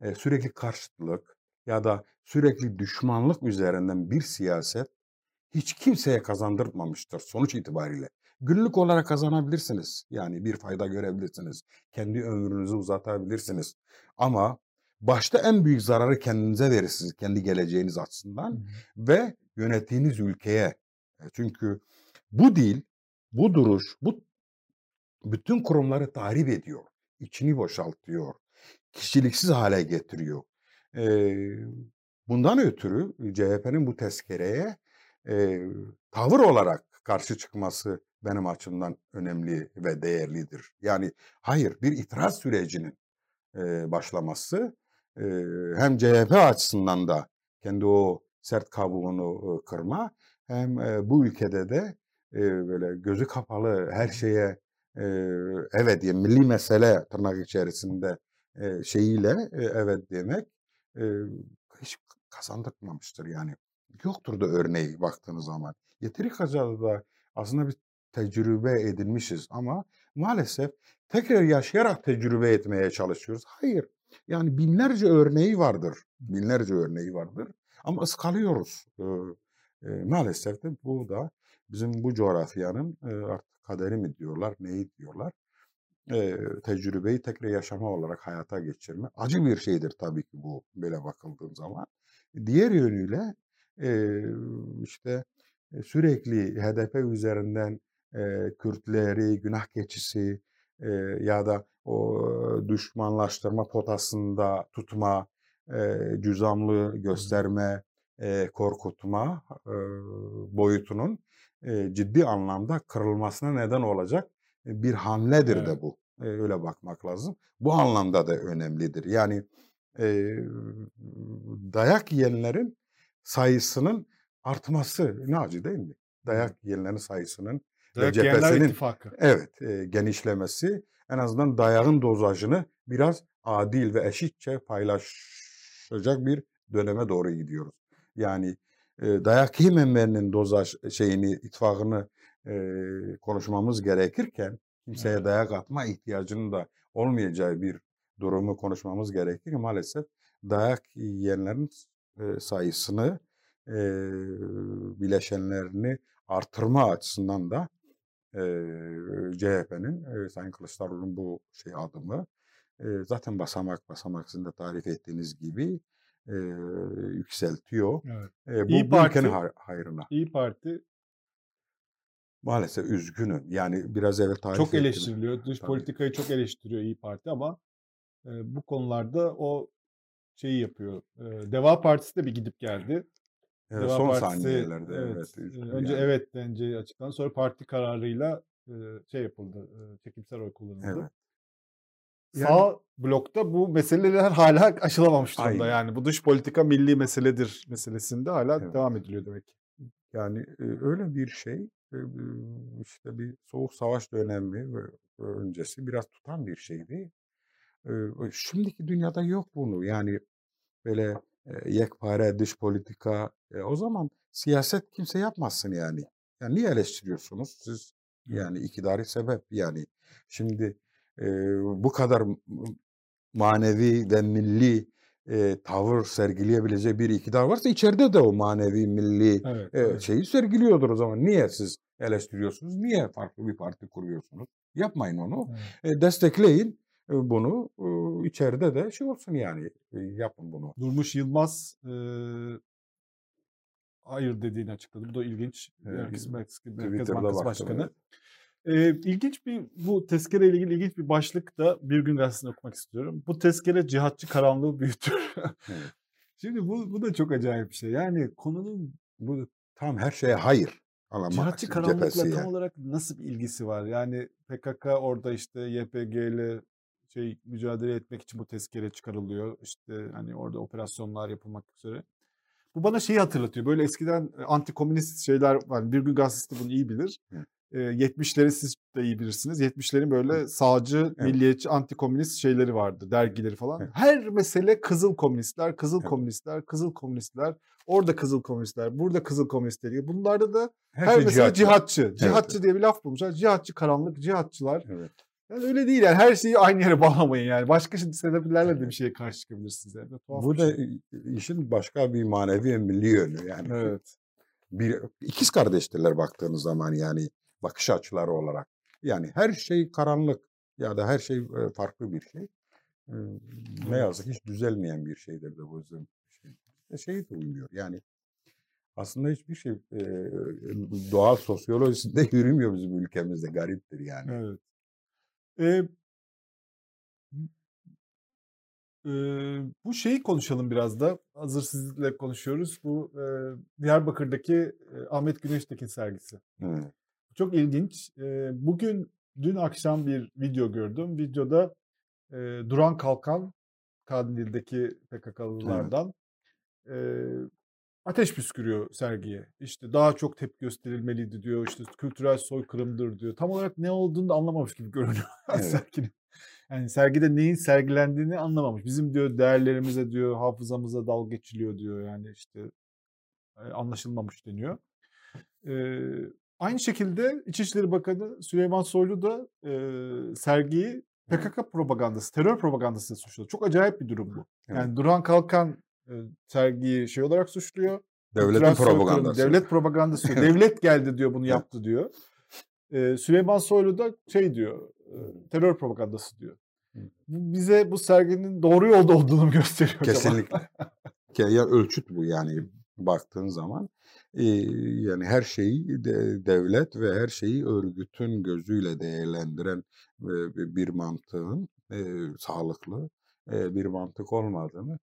e, sürekli karşıtlık ya da sürekli düşmanlık üzerinden bir siyaset hiç kimseye kazandırmamıştır sonuç itibariyle. Günlük olarak kazanabilirsiniz. Yani bir fayda görebilirsiniz. Kendi ömrünüzü uzatabilirsiniz. Ama başta en büyük zararı kendinize verirsiniz. Kendi geleceğiniz açısından hı. ve yönettiğiniz ülkeye. E, Çünkü bu dil, bu duruş, bu bütün kurumları tahrip ediyor. İçini boşaltıyor. Kişiliksiz hale getiriyor. Bundan ötürü CHP'nin bu tezkereye tavır olarak karşı çıkması benim açımdan önemli ve değerlidir. Yani hayır bir itiraz sürecinin başlaması hem CHP açısından da kendi o sert kabuğunu kırma hem bu ülkede de böyle gözü kapalı her şeye evet diye milli mesele tırnak içerisinde e, şeyiyle e, evet demek e, hiç kazandırmamıştır yani. Yoktur da örneği baktığınız zaman. Yeteri kadar da aslında bir tecrübe edinmişiz ama maalesef tekrar yaşayarak tecrübe etmeye çalışıyoruz. Hayır. Yani binlerce örneği vardır. Binlerce örneği vardır. Ama ıskalıyoruz. Ee, e, maalesef de bu da bizim bu coğrafyanın e, artık kaderi mi diyorlar, neyi diyorlar. E, tecrübeyi tekrar yaşama olarak hayata geçirme. Acı bir şeydir tabii ki bu böyle bakıldığın zaman. Diğer yönüyle e, işte sürekli HDP üzerinden e, Kürtleri, günah keçisi e, ya da o düşmanlaştırma potasında tutma, e, cüzamlı gösterme, e, korkutma e, boyutunun e, ciddi anlamda kırılmasına neden olacak bir hamledir Evet. de bu. E, öyle bakmak lazım. Bu anlamda da önemlidir. Yani e, dayak yiyenlerin sayısının artması ne acı değil mi? Dayak yiyenlerin sayısının Dayak Yiyenler cephesinin- evet e, genişlemesi en azından dayağın dozajını biraz adil ve eşitçe paylaşacak bir döneme doğru gidiyoruz. Yani dayak yememenin dozaj şeyini, itfakını, eee, konuşmamız gerekirken kimseye dayak atma ihtiyacının da olmayacağı bir durumu konuşmamız gerekir. Ki maalesef dayak yiyenlerin sayısını, eee, bileşenlerini artırma açısından da, eee, CHP'nin, eee, Sayın Kılıçdaroğlu'nun bu şey adımı, eee, zaten basamak basamak sizin de tarif ettiğiniz gibi, eee, yükseltiyor. Evet. Eee, bu İYİ ülkenin Parti hay hayrına. İYİ Parti Maalesef üzgünüm. Yani biraz evvel tarif çok ettim. eleştiriliyor. Dış Tabii. politikayı çok eleştiriyor İYİ Parti ama, eee, bu konularda o şeyi yapıyor. Eee, Deva Partisi de bir gidip geldi. Evet, Deva son Partisi saniyelerde evet, evet, önce yani. evet deneceği açıklandı. Sonra parti kararıyla, eee, şey yapıldı, eee, çekimsel oy kullanıldı. Evet. Yani Sağ blokta bu meseleler hâlâ aşılamamış durumda. Aynen. Yani bu dış politika milli meseledir meselesinde hâlâ Evet. devam ediliyor demek ki. Yani, eee, öyle bir şey, eee, işte bir soğuk savaş dönemi ve öncesi biraz tutan bir şeydi. Eee, şimdiki dünyada yok bunu. Yani böyle, yekpare dış politika, o zaman siyaset kimse yapmasın yani. Ya niye eleştiriyorsunuz siz? Yani iktidari sebep yani. Şimdi, eee, bu kadar manevi ve milli, eee, tavır sergileyebileceği bir iktidar varsa içeride de o manevi, milli, Evet, eee, evet. şeyi sergiliyordur o zaman. Niye siz eleştiriyorsunuz? Niye farklı bir parti kuruyorsunuz? Yapmayın onu. Evet. Eee, destekleyin, bunu. Iıı, içeride de şey olsun yani, eee, yapın bunu. Durmuş Yılmaz, eee hayır dediğini açıkladı. Bu da ilginç. Merkez Merkez Merkez Bankası baktım Başkanı. Eee, ilginç bir bu tezkereyle ilgili ilginç bir başlık da Bir Gün Gazetesi'nde okumak istiyorum. Bu tezkere cihatçı karanlığı büyütür. Şimdi bu bu da çok acayip bir şey. Yani konunun Bu tam her şeye hayır cihatçı karanlıkla cephesi tam yani. olarak nasıl bir ilgisi var? Yani PKK orada işte YPG'yle şey mücadele etmek için bu tezkere çıkarılıyor. İşte hani orada operasyonlar yapılmak üzere. Bu bana şeyi hatırlatıyor. Böyle eskiden antikomünist şeyler var. Bir Gün Gazetesi bunu iyi bilir. Hı. Eee, 70'leri siz de iyi bilirsiniz. 70'lerin Hı. böyle sağcı, Evet. milliyetçi, antikomünist şeyleri vardı, dergileri falan. Evet. Her mesele kızıl komünistler, kızıl Evet. komünistler, kızıl komünistler. Orada kızıl komünistler, burada kızıl komünistler. Bunlarda da Her her şey mesele cihatçı. cihatçı. Evet. Cihatçı diye bir laf bulmuşlar. Cihatçı karanlık, cihatçılar. Evet. Yani öyle değil yani. Her şeyi aynı yere bağlamayın yani. Başka şimdi sebeplerle de bir şeye karşı çıkabilirsiniz yani. Tuhaf Bu da şey. işin başka bir manevi ve milli yönü yani. Evet. Bir ikiz kardeştirler baktığınız zaman yani bakış açıları olarak. Yani her şey karanlık ya da her şey, farklı bir şey. Ne yazık hiç düzelmeyen bir şeydir de bu yüzden şey. E, şey de uymuyor yani aslında hiçbir şey, doğal sosyolojisinde yürümüyor bizim ülkemizde. Gariptir yani. Evet. Eee Eee, bu şeyi konuşalım biraz da. Hazır sizinle konuşuyoruz. Bu, eee, Diyarbakır'daki, eee, Ahmet Güneştekin sergisi. Evet. Çok ilginç. Bugün, dün akşam bir video gördüm. Videoda, Duran Kalkan, Kandil'deki Evet. PKK'lılardan, eee, ateş püskürüyor sergiye. İşte daha çok tepki gösterilmeliydi diyor. İşte kültürel soykırımdır diyor. Tam olarak ne olduğunu da anlamamış gibi görünüyor Evet. serginin. Yani sergide neyin sergilendiğini anlamamış. Bizim diyor değerlerimize diyor, hafızamıza dalga geçiliyor diyor. Yani işte anlaşılmamış deniyor. Aynı şekilde İçişleri Bakanı Süleyman Soylu da, eee, sergiyi Evet. PKK propagandası, terör propagandasıyla suçladı. Çok acayip bir durum bu. Evet. Yani Duran Kalkan, eee, sergiyi şey olarak suçluyor. Devletin propagandası. devlet propagandası. Evet. Devlet geldi diyor bunu Evet. yaptı diyor. Eee, Süleyman Soylu da şey diyor, eee, terör propagandası diyor. Bu bize bu serginin doğru yolda olduğunu gösteriyor? Kesinlikle. Ke ya ölçüt bu yani baktığın zaman. Yani her şeyi de devlet ve her şeyi örgütün gözüyle değerlendiren, bir mantığın, sağlıklı, bir mantık olmadığını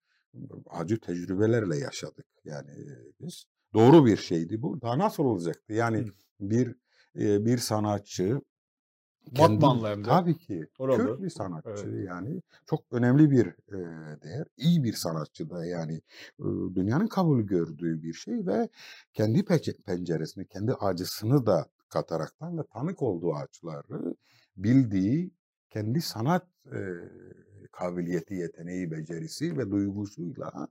acı tecrübelerle yaşadık yani, biz. Doğru bir şeydi bu. Daha nasıl olacaktı? Yani bir, bir sanatçı de. Tabii ki. Oralı. Kürt bir sanatçı Evet. yani. Çok önemli bir, eee, değer. İyi bir sanatçı da yani. Iıı, dünyanın kabul gördüğü bir şey ve kendi penceresini, kendi acısını da kataraktan ve tanık olduğu acıları bildiği kendi sanat, eee, kabiliyeti, yeteneği, becerisi ve duygusuyla,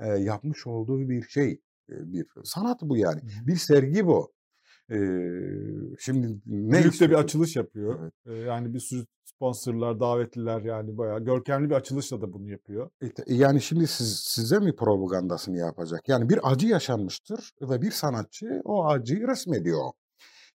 eee, yapmış olduğu bir şey. e, bir sanat bu yani. Bir sergi bu. Ee, şimdi ne Büyük de bir açılış yapıyor. Evet. Ee, yani bir sürü sponsorlar, davetliler yani bayağı görkemli bir açılışla da bunu yapıyor. E, te- Yani şimdi siz, size mi propagandasını yapacak? Yani bir acı yaşanmıştır ve bir sanatçı o acıyı resmediyor.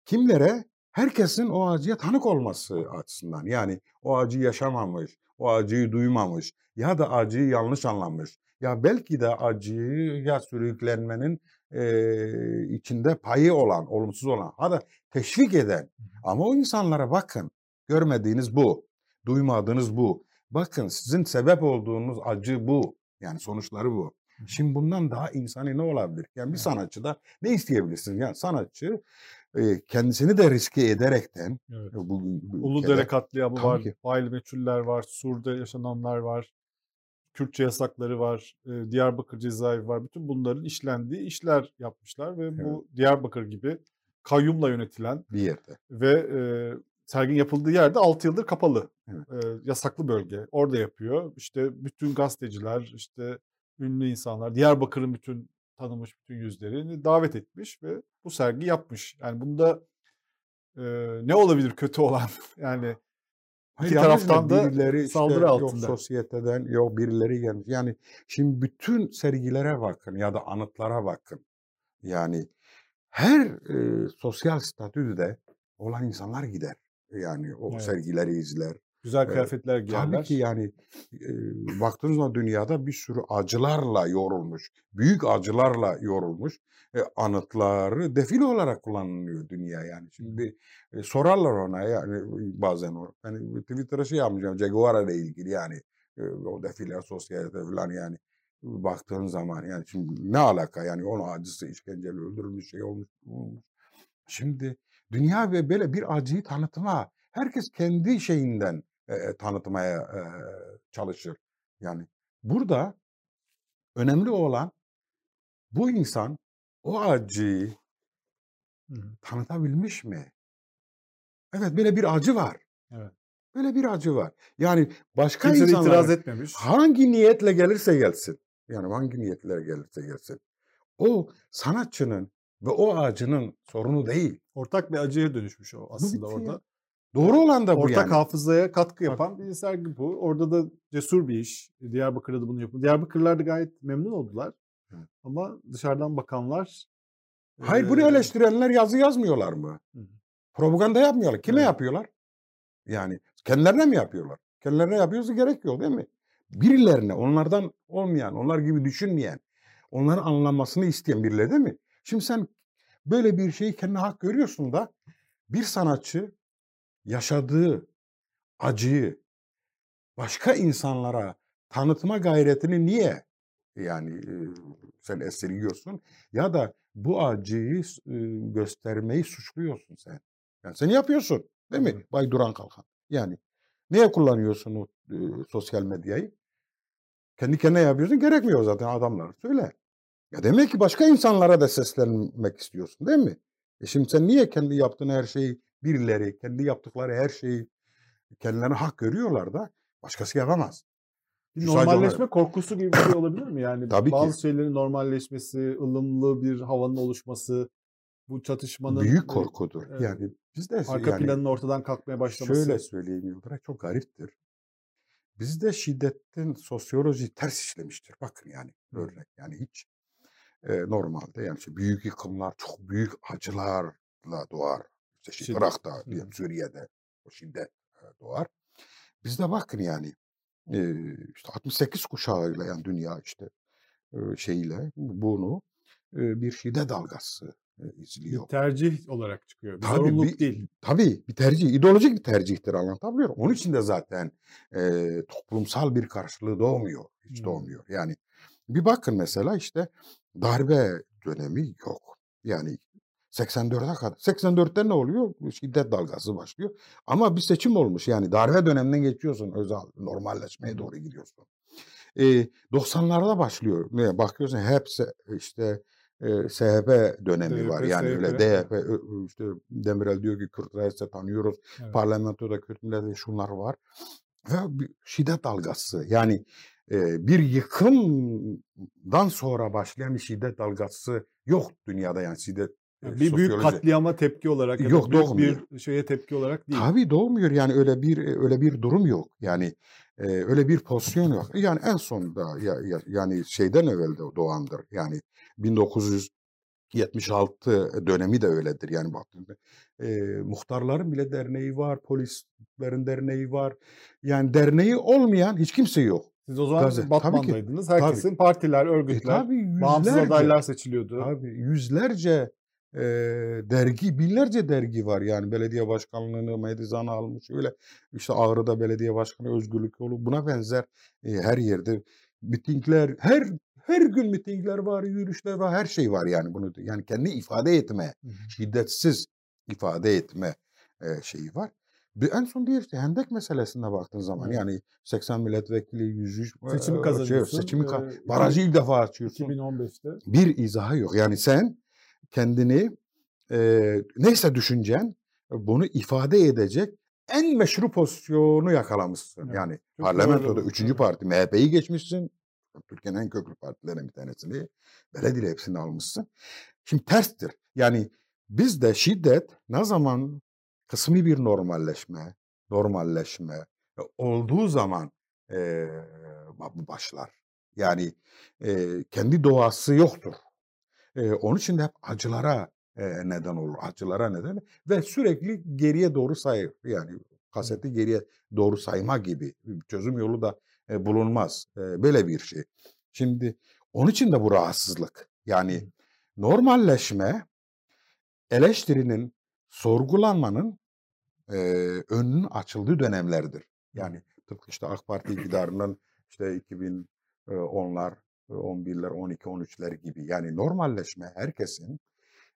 Kimlere? Herkesin o acıya tanık olması açısından. Yani o acıyı yaşamamış, o acıyı duymamış ya da acıyı yanlış anlamış. Ya belki de acıyı ya sürüklenmenin e, içinde payı olan, olumsuz olan, ha da teşvik eden. Ama o insanlara bakın, görmediğiniz bu, duymadığınız bu. Bakın sizin sebep olduğunuz acı bu. Yani sonuçları bu. Şimdi bundan daha insani ne olabilir? Yani bir sanatçıda ne isteyebilirsiniz? Yani sanatçı kendisini de riske ederekten Evet. bugün bu Uludere ülkede katliamı var, ki. faili meçhuller var, Sur'da yaşananlar var, Kürtçe yasakları var, e, Diyarbakır cezaevi var. Bütün bunların işlendiği işler yapmışlar ve bu Diyarbakır gibi kayyumla yönetilen bir yerde. ve e, sergin yapıldığı yerde 6 yıldır kapalı. Evet. E, yasaklı bölge. Orada yapıyor. İşte bütün gazeteciler, işte ünlü insanlar, Diyarbakır'ın bütün tanınmış bütün yüzlerini davet etmiş ve bu sergi yapmış. Yani bunda e, ne olabilir kötü olan? yani Hayır, İki taraftan da birileri işte saldırı yok altında. sosyeteden yok birileri gelmiş. Yani şimdi bütün sergilere bakın ya da anıtlara bakın. Yani her e, sosyal statüde olan insanlar gider. Yani o Evet. sergileri izler. Güzel kıyafetler giyerler. Tabii ki yani e, baktığınız zaman dünyada bir sürü acılarla yorulmuş, büyük acılarla yorulmuş e, anıtları defile olarak kullanılıyor dünya yani. Şimdi e, sorarlar ona yani bazen o. Yani Twitter'a şey yapmayacağım Che Guevara ile ilgili yani e, o defile sosyalite falan yani baktığın zaman yani şimdi ne alaka yani onun acısı işkenceyle öldürülmüş şey olmuş. olmuş. Şimdi dünya ve böyle bir acıyı tanıtma herkes kendi şeyinden e, tanıtmaya e, çalışır. Yani burada önemli olan bu insan o acıyı tanıtabilmiş mi? Evet böyle bir acı var. Evet. Böyle bir acı var. Yani başka Kimse de insanlara itiraz etmemiş. hangi niyetle gelirse gelsin. Yani hangi niyetle gelirse gelsin. O sanatçının ve o acının sorunu değil. Ortak bir acıya dönüşmüş o aslında orada. Doğru olan da bu Ortak yani. hafızaya katkı yapan bir sergi bu. Orada da cesur bir iş. Diyarbakır'da da bunu yapıyor. Diyarbakırlılar da gayet memnun oldular. Ama dışarıdan bakanlar Hayır bunu eee, eleştirenler yazı yazmıyorlar mı? Hı hı. Propaganda yapmıyorlar. Kime Evet. yapıyorlar? Yani kendilerine mi yapıyorlar? Kendilerine yapıyorsa gerek yok değil mi? Birilerine, onlardan olmayan, onlar gibi düşünmeyen, onların anlamasını isteyen birileri değil mi? Şimdi sen böyle bir şeyi kendine hak görüyorsun da bir sanatçı yaşadığı acıyı başka insanlara tanıtma gayretini niye yani sen esirgiyorsun ya da bu acıyı göstermeyi suçluyorsun sen. Yani sen yapıyorsun değil mi? Evet. Bay Duran Kalkan. Yani niye kullanıyorsun o e, sosyal medyayı? Kendi kendine yapıyorsun gerekmiyor zaten adamlar. Söyle. Ya demek ki başka insanlara da seslenmek istiyorsun değil mi? E şimdi sen niye kendi yaptığın her şeyi birileri, kendi yaptıkları her şeyi kendilerine hak görüyorlar da başkası yapamaz. Bir Şu normalleşme korkusu gibi bir şey olabilir mi? Yani Tabii ki. bazı şeylerin normalleşmesi, ılımlı bir havanın oluşması, bu çatışmanın Büyük korkudur. evet. Yani bizde arka yani planın ortadan kalkmaya başlaması. şöyle söyleyeyim Yıldıray çok gariptir. Bizde şiddetin sosyoloji ters işlemiştir. Bakın yani örnek yani hiç e, normalde yani işte büyük yıkımlar çok büyük acılarla doğar. İşte şey, Şiddet. Irak'ta, diyelim. Suriye'de o şiddet e, doğar. Bizde bakın yani e, işte 68 kuşağıyla yani dünya işte e, şeyle bunu e, bir şiddet dalgası e, Bir izliyor. tercih olarak çıkıyor. Bir Tabii zorunluluk bir- değil. Tabii bir tercih, ideolojik bir tercihtir anlatabiliyor? Onun için de zaten e, toplumsal bir karşılığı doğmuyor. Hiç Hmm. doğmuyor. Yani bir bakın mesela işte darbe dönemi yok. Yani 84'e kadar. 84'te ne oluyor? Şiddet dalgası başlıyor. Ama bir seçim olmuş. Yani darbe döneminden geçiyorsun. Özel normalleşmeye doğru gidiyorsun. E, 90'larda başlıyor. Bakıyorsun hepsi işte e, SHP dönemi var. DYP, Yani öyle SHP. DYP ö- ö- işte Demirel diyor ki Kürt reis'e tanıyoruz. Evet. Parlamentoda Kürt milletvekili şunlar var. Ve bir şiddet dalgası. Yani e, bir yıkımdan sonra başlayan bir şiddet dalgası yok dünyada yani şiddet Yani bir büyük katliama tepki olarak ya da Yok, büyük doğmuyor. bir şeye tepki olarak değil. Tabii doğmuyor yani öyle bir öyle bir durum yok. Yani e, öyle bir pozisyon yok. Yani en sonunda ya, ya- yani şeyden evvel doğandır. Yani 1976 dönemi de öyledir. Yani baktığında e, muhtarların bile derneği var, polislerin derneği var. Yani derneği olmayan hiç kimse yok. Siz o zaman Gazete, tabii ki. Batman'daydınız. Herkesin partiler, E, örgütler, tabii bağımsız yüzlerce, adaylar seçiliyordu. Tabii yüzlerce e, dergi, binlerce dergi var. Yani belediye başkanlığını Medizan'a almış. Öyle işte Ağrı'da belediye başkanı Özgürlük Yolu. Buna benzer e, her yerde mitingler, her her gün mitingler var, yürüyüşler var, her şey var yani bunu. Yani kendi ifade etme, Hı hı. şiddetsiz ifade etme e, şeyi var. Bir en son diğer işte Hendek meselesine baktığın zaman yani 80 milletvekili 103 Seçimi e, kazanıyorsun. seçimi ka- Ee, barajı ilk defa açıyorsun 2015'te. bir izahı yok. Yani sen kendini e, neyse düşüncen bunu ifade edecek en meşru pozisyonu yakalamışsın. Evet, Yani çok parlamentoda doğru. üçüncü parti MHP'yi geçmişsin. Türkiye'nin en köklü partilerinden bir tanesini. Belediye hepsini almışsın. Şimdi terstir. Yani bizde şiddet ne zaman kısmi bir normalleşme, normalleşme olduğu zaman e, ba- başlar. Yani e, kendi doğası yoktur. E, onun için de hep acılara e, neden olur. Acılara neden ve sürekli geriye doğru sayır. Yani kaseti geriye doğru sayma gibi çözüm yolu da e, bulunmaz. E, böyle bir şey. Şimdi onun için de bu rahatsızlık. Yani normalleşme eleştirinin, sorgulanmanın e, önünün açıldığı dönemlerdir. Yani tıpkı işte AK Parti iktidarının işte 2010'lar, 11'ler, 12, 13'ler gibi. Yani normalleşme herkesin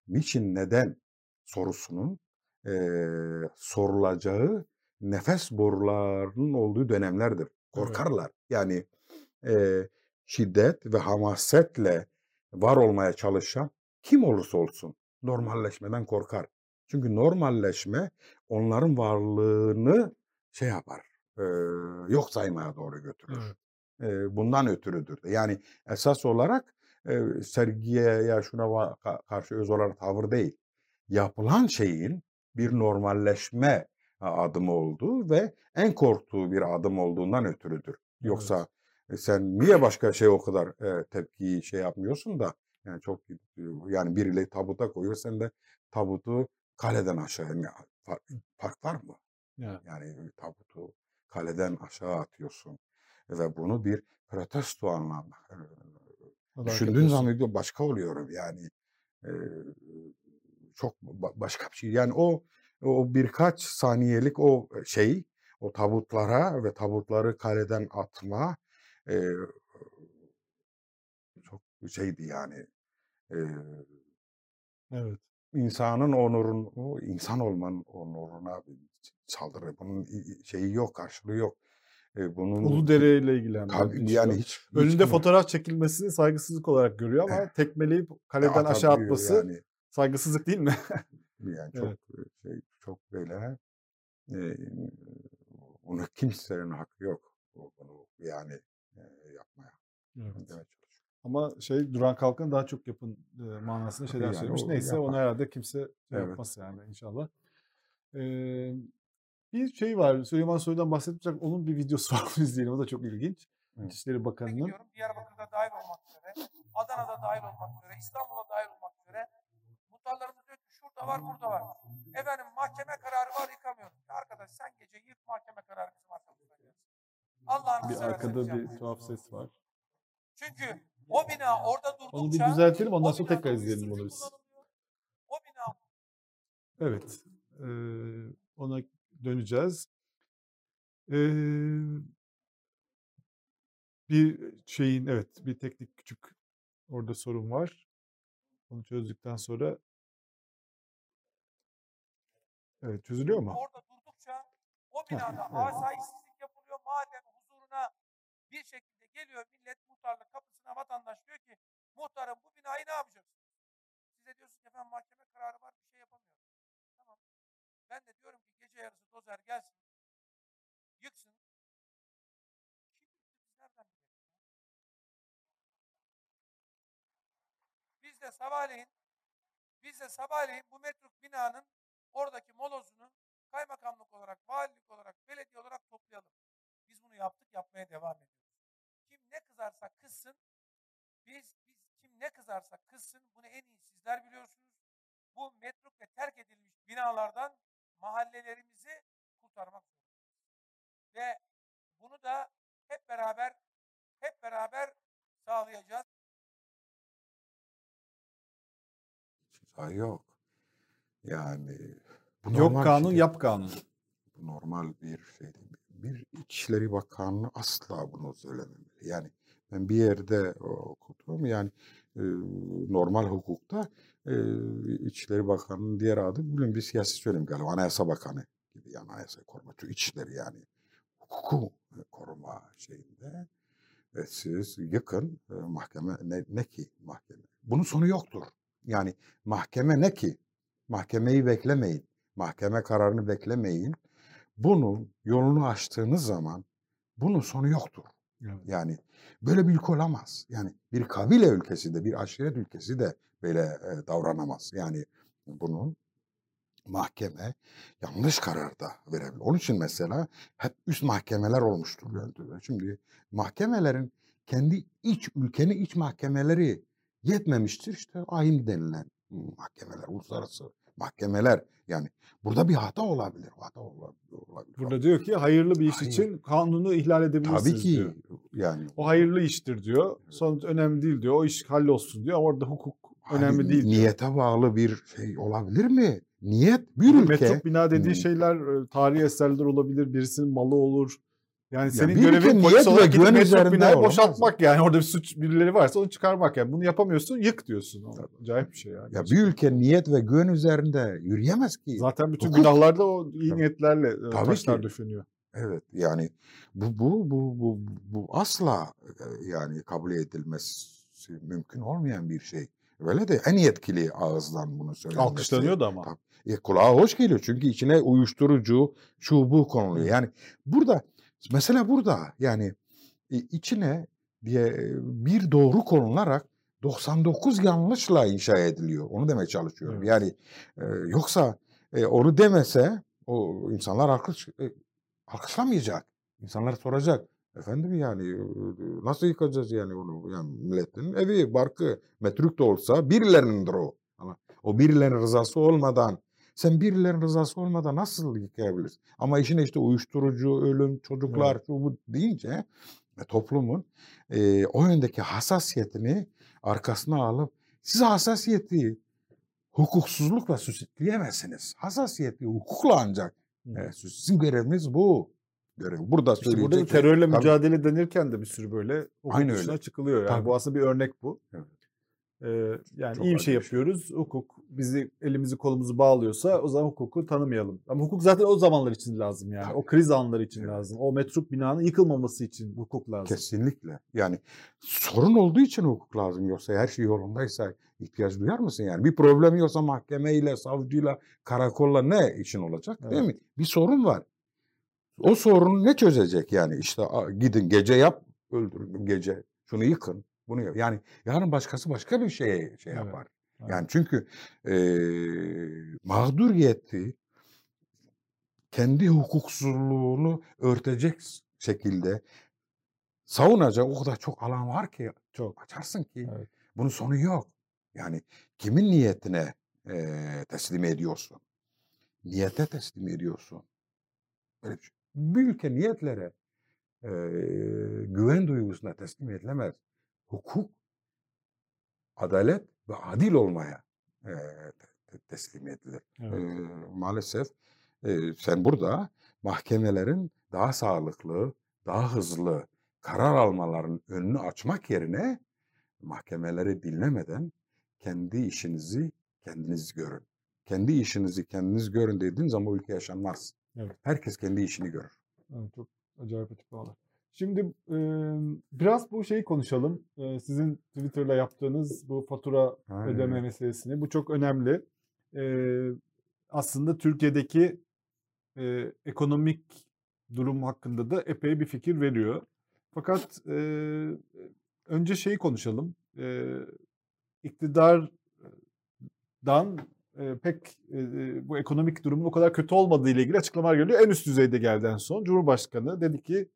niçin, neden sorusunun e, sorulacağı nefes borularının olduğu dönemlerdir. Korkarlar. Yani e, şiddet ve hamasetle var olmaya çalışan kim olursa olsun normalleşmeden korkar. Çünkü normalleşme onların varlığını şey yapar, e, yok saymaya doğru götürür. Evet. E, bundan ötürüdür. Yani esas olarak e, sergiye ya şuna karşı öz olarak tavır değil. Yapılan şeyin bir normalleşme adımı olduğu ve en korktuğu bir adım olduğundan ötürüdür. Yoksa e, sen niye başka şey o kadar e, tepkiyi şey yapmıyorsun da yani çok e, yani biriyle tabuta koyuyor sen de tabutu kaleden aşağı yani fark, fark var mı? Yani. Yani tabutu kaleden aşağı atıyorsun ve bunu bir protesto da düşündüğün zaman diyor başka oluyorum yani e, çok ba- başka bir şey. Yani o o birkaç saniyelik o şey o tabutlara ve tabutları kaleden atma e, çok şeydi yani e, Evet. insanın onurun o insan olmanın onuruna saldırı. Bunun şeyi yok karşılığı yok e, bunun Uludere ile için yani hiç, hiç Önünde kimse- fotoğraf çekilmesini saygısızlık olarak görüyor ama tekmeleyip kaleden aşağı atması yani. saygısızlık değil mi? Yani çok Evet. e, şey çok böyle e, onu kimsenin hakkı yok bu- bunu yani e, yapmaya. Evet. Ama şey Duran Kalkan daha çok yapın e, manasında şeyler Yani söylemiş. Neyse onu yapar. herhalde kimse şey Evet. yapmaz yani inşallah. Ee, bir şey var. Süleyman Soylu'dan bahsetmiştik. Onun bir videosu var. Onu izleyelim. O da çok ilginç. Evet. İçişleri Bakanı'nın. gidiyorum. Diyarbakır'da dahil olmak üzere, Adana'da dahil olmak üzere, İstanbul'da dahil olmak üzere. Muhtarlarımız diyor ki şurada var, burada var. Efendim mahkeme kararı var yıkamıyorum. Arkadaş sen gece yık mahkeme kararı bizim arkamızdan gelsin. Allah'ını Bir arkada bir yapmayın. tuhaf ses var. Çünkü o bina orada durdukça... Onu bir düzeltelim. Ondan sonra tekrar izleyelim bunu biz. O bina Evet. Ee, ona döneceğiz. Ee, bir şeyin evet bir teknik küçük orada sorun var. Onu çözdükten sonra evet çözülüyor mu? orada durdukça o binada evet. asayişsizlik yapılıyor. Madem huzuruna bir şekilde geliyor millet muhtarlık kapısına vatandaş diyor ki muhtarım bu binayı ne yapacaksın? Size diyorsun ki efendim mahkeme kararı var bir şey yapamıyorum. Ben de diyorum ki gece yarısı dozer gelsin, yıksın. Kim yıktı biz nereden bilelim? Biz de sabahleyin, biz de sabahleyin bu metruk binanın oradaki molozunu kaymakamlık olarak, valilik olarak, belediye olarak toplayalım. Biz bunu yaptık, yapmaya devam ediyoruz. Kim ne kızarsa kızsın, biz, biz kim ne kızarsa kızsın, bunu en iyi sizler biliyorsunuz. Bu metruk ve terk edilmiş binalardan mahallelerimizi kurtarmak zorundayız. Ve bunu da hep beraber hep beraber sağlayacağız. Ceza yok. Yani bu Yok kanun şey. yap kanun. Bu normal bir şey değil. Bir İçişleri Bakanı asla bunu söylememeli. Yani ben bir yerde okudum yani e, normal hukukta e, İçişleri Bakanı'nın diğer adı bilmiyorum bir siyasi söyleyeyim galiba Anayasa Bakanı gibi yani anayasa koruma çünkü içişleri yani hukuku koruma şeyinde ve siz yıkın mahkeme ne, ne ki mahkeme bunun sonu yoktur yani mahkeme ne ki mahkemeyi beklemeyin mahkeme kararını beklemeyin bunun yolunu açtığınız zaman bunun sonu yoktur. Evet. Yani böyle bir ülke olamaz. Yani bir kabile ülkesi de bir aşiret ülkesi de böyle e, davranamaz. Yani bunun mahkeme yanlış karar da verebilir. Onun için mesela hep üst mahkemeler olmuştur. Yani Şimdi mahkemelerin kendi iç ülkenin iç mahkemeleri yetmemiştir. İşte ayin denilen mahkemeler, uluslararası mahkemeler yani burada bir hata olabilir. Hata olabilir. Burada diyor ki hayırlı bir iş Hayır. için kanunu ihlal edebilirsiniz Tabii ki diyor. yani O hayırlı iştir diyor. Sonuç önemli değil diyor. O iş hallolsun diyor. Orada hukuk Hani önemli değil. Niyete bağlı bir şey olabilir mi? Niyet bir ülke. Metruk bina dediği Hmm. şeyler e, tarihi eserler olabilir, birisinin malı olur. Yani senin ülke görevin polis olarak gidip metruk binayı olamaz boşaltmak yani. Orada bir suç birileri varsa onu çıkarmak yani. Bunu yapamıyorsun yık diyorsun. Acayip bir şey yani. Ya bir ülke niyet ve güven üzerinde yürüyemez ki. Zaten bütün Hukuk- günahlarda o iyi Tabii. niyetlerle e, Tabii taşlar ki. döşeniyor. Evet yani bu bu bu bu bu asla e, yani kabul edilmesi mümkün olmayan bir şey. Böyle de en yetkili ağızdan bunu söylenmesi. Alkışlanıyordu ama. Tabii. E, kulağa hoş geliyor çünkü içine uyuşturucu şu bu konuluyor. Yani burada mesela burada yani e, içine diye e, bir doğru konularak 99 yanlışla inşa ediliyor. Onu demeye çalışıyorum. Evet. Yani e, yoksa e, onu demese o insanlar alkış e, alkışlamayacak. İnsanlar soracak. Efendim yani nasıl yıkacağız yani onu? Yani milletin evi, barkı, metruk da olsa birilerinindir o. Ama o birilerinin rızası olmadan sen birilerinin rızası olmadan nasıl yıkayabilirsin? Ama işin işte uyuşturucu, ölüm, çocuklar, şu bu deyince e, toplumun e, o yöndeki hassasiyetini arkasına alıp siz hassasiyeti hukuksuzlukla süsleyemezsiniz. Hassasiyeti hukukla ancak e, sizin göreviniz bu. Görev. Burada İşte burada da söyleyecek şey- terörle Tabii. mücadele denirken de bir sürü böyle hukuk Aynı dışına öyle. çıkılıyor. Yani Tabii. bu aslında bir örnek bu. Evet. Ee, yani Çok iyi bir şey şey. yapıyoruz. Hukuk bizi elimizi kolumuzu bağlıyorsa o zaman hukuku tanımayalım. Ama hukuk zaten o zamanlar için lazım yani. Tabii. O kriz anları için Evet. lazım. O metruk binanın yıkılmaması için hukuk lazım. Kesinlikle. Yani sorun olduğu için hukuk lazım. Yoksa her şey yolundaysa ihtiyaç duyar mısın yani? Bir problem yoksa mahkemeyle, savcıyla, karakolla ne işin olacak değil mi? Bir sorun var. O sorunu ne çözecek yani? İşte gidin gece yap, öldürün gece. Şunu yıkın, bunu yap. Yani yarın başkası başka bir şey Evet, yapar. evet. Yani çünkü eee mağduriyeti kendi hukuksuzluğunu örtecek şekilde savunacak o kadar çok alan var ki Çok. açarsın ki Evet. bunun sonu yok. Yani kimin niyetine eee, teslim ediyorsun? Niyete teslim ediyorsun. Böyle bir, şey. Bir ülke niyetlere eee, güven duygusuna teslim edilemez. Hukuk, adalet ve adil olmaya te- teslim edilir. Evet. Eee, maalesef eee, sen burada mahkemelerin daha sağlıklı, daha hızlı karar almaların önünü açmak yerine mahkemeleri dinlemeden kendi işinizi kendiniz görün. Kendi işinizi kendiniz görün dediğin zaman ülke yaşanmaz. Evet. Herkes kendi işini görür. Evet, çok acayip açıklamalar. Şimdi e, biraz bu şeyi konuşalım. E, sizin Twitter'la yaptığınız bu fatura Ha, ödeme meselesini. Bu çok önemli. E, aslında Türkiye'deki e, ekonomik durum hakkında da epey bir fikir veriyor. Fakat e, önce şeyi konuşalım. E, iktidardan e, pek e, bu ekonomik durumun o kadar kötü olmadığı ile ilgili açıklamalar geliyor. En üst düzeyde geldi en son. Cumhurbaşkanı dedi ki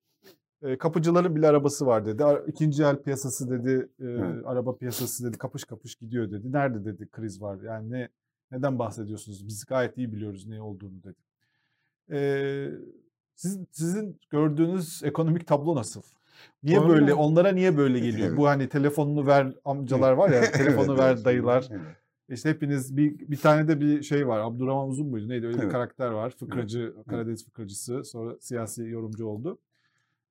e, kapıcıların bile arabası var dedi. İkinci el piyasası dedi, e, Evet. araba piyasası dedi, kapış kapış gidiyor dedi. Nerede dedi kriz var? Yani ne neden bahsediyorsunuz? Biz gayet iyi biliyoruz ne olduğunu dedi. E, siz, sizin gördüğünüz ekonomik tablo nasıl? Niye Vallahi- böyle? Onlara niye böyle geliyor? Evet. Bu hani telefonunu ver amcalar var ya, telefonu Evet, ver dayılar. evet. İşte hepiniz bir bir tane de bir şey var. Abdurrahman Uzun muydu? Neydi? Öyle bir Evet. karakter var. Fıkracı, Karadeniz fıkracısı. Sonra siyasi yorumcu oldu.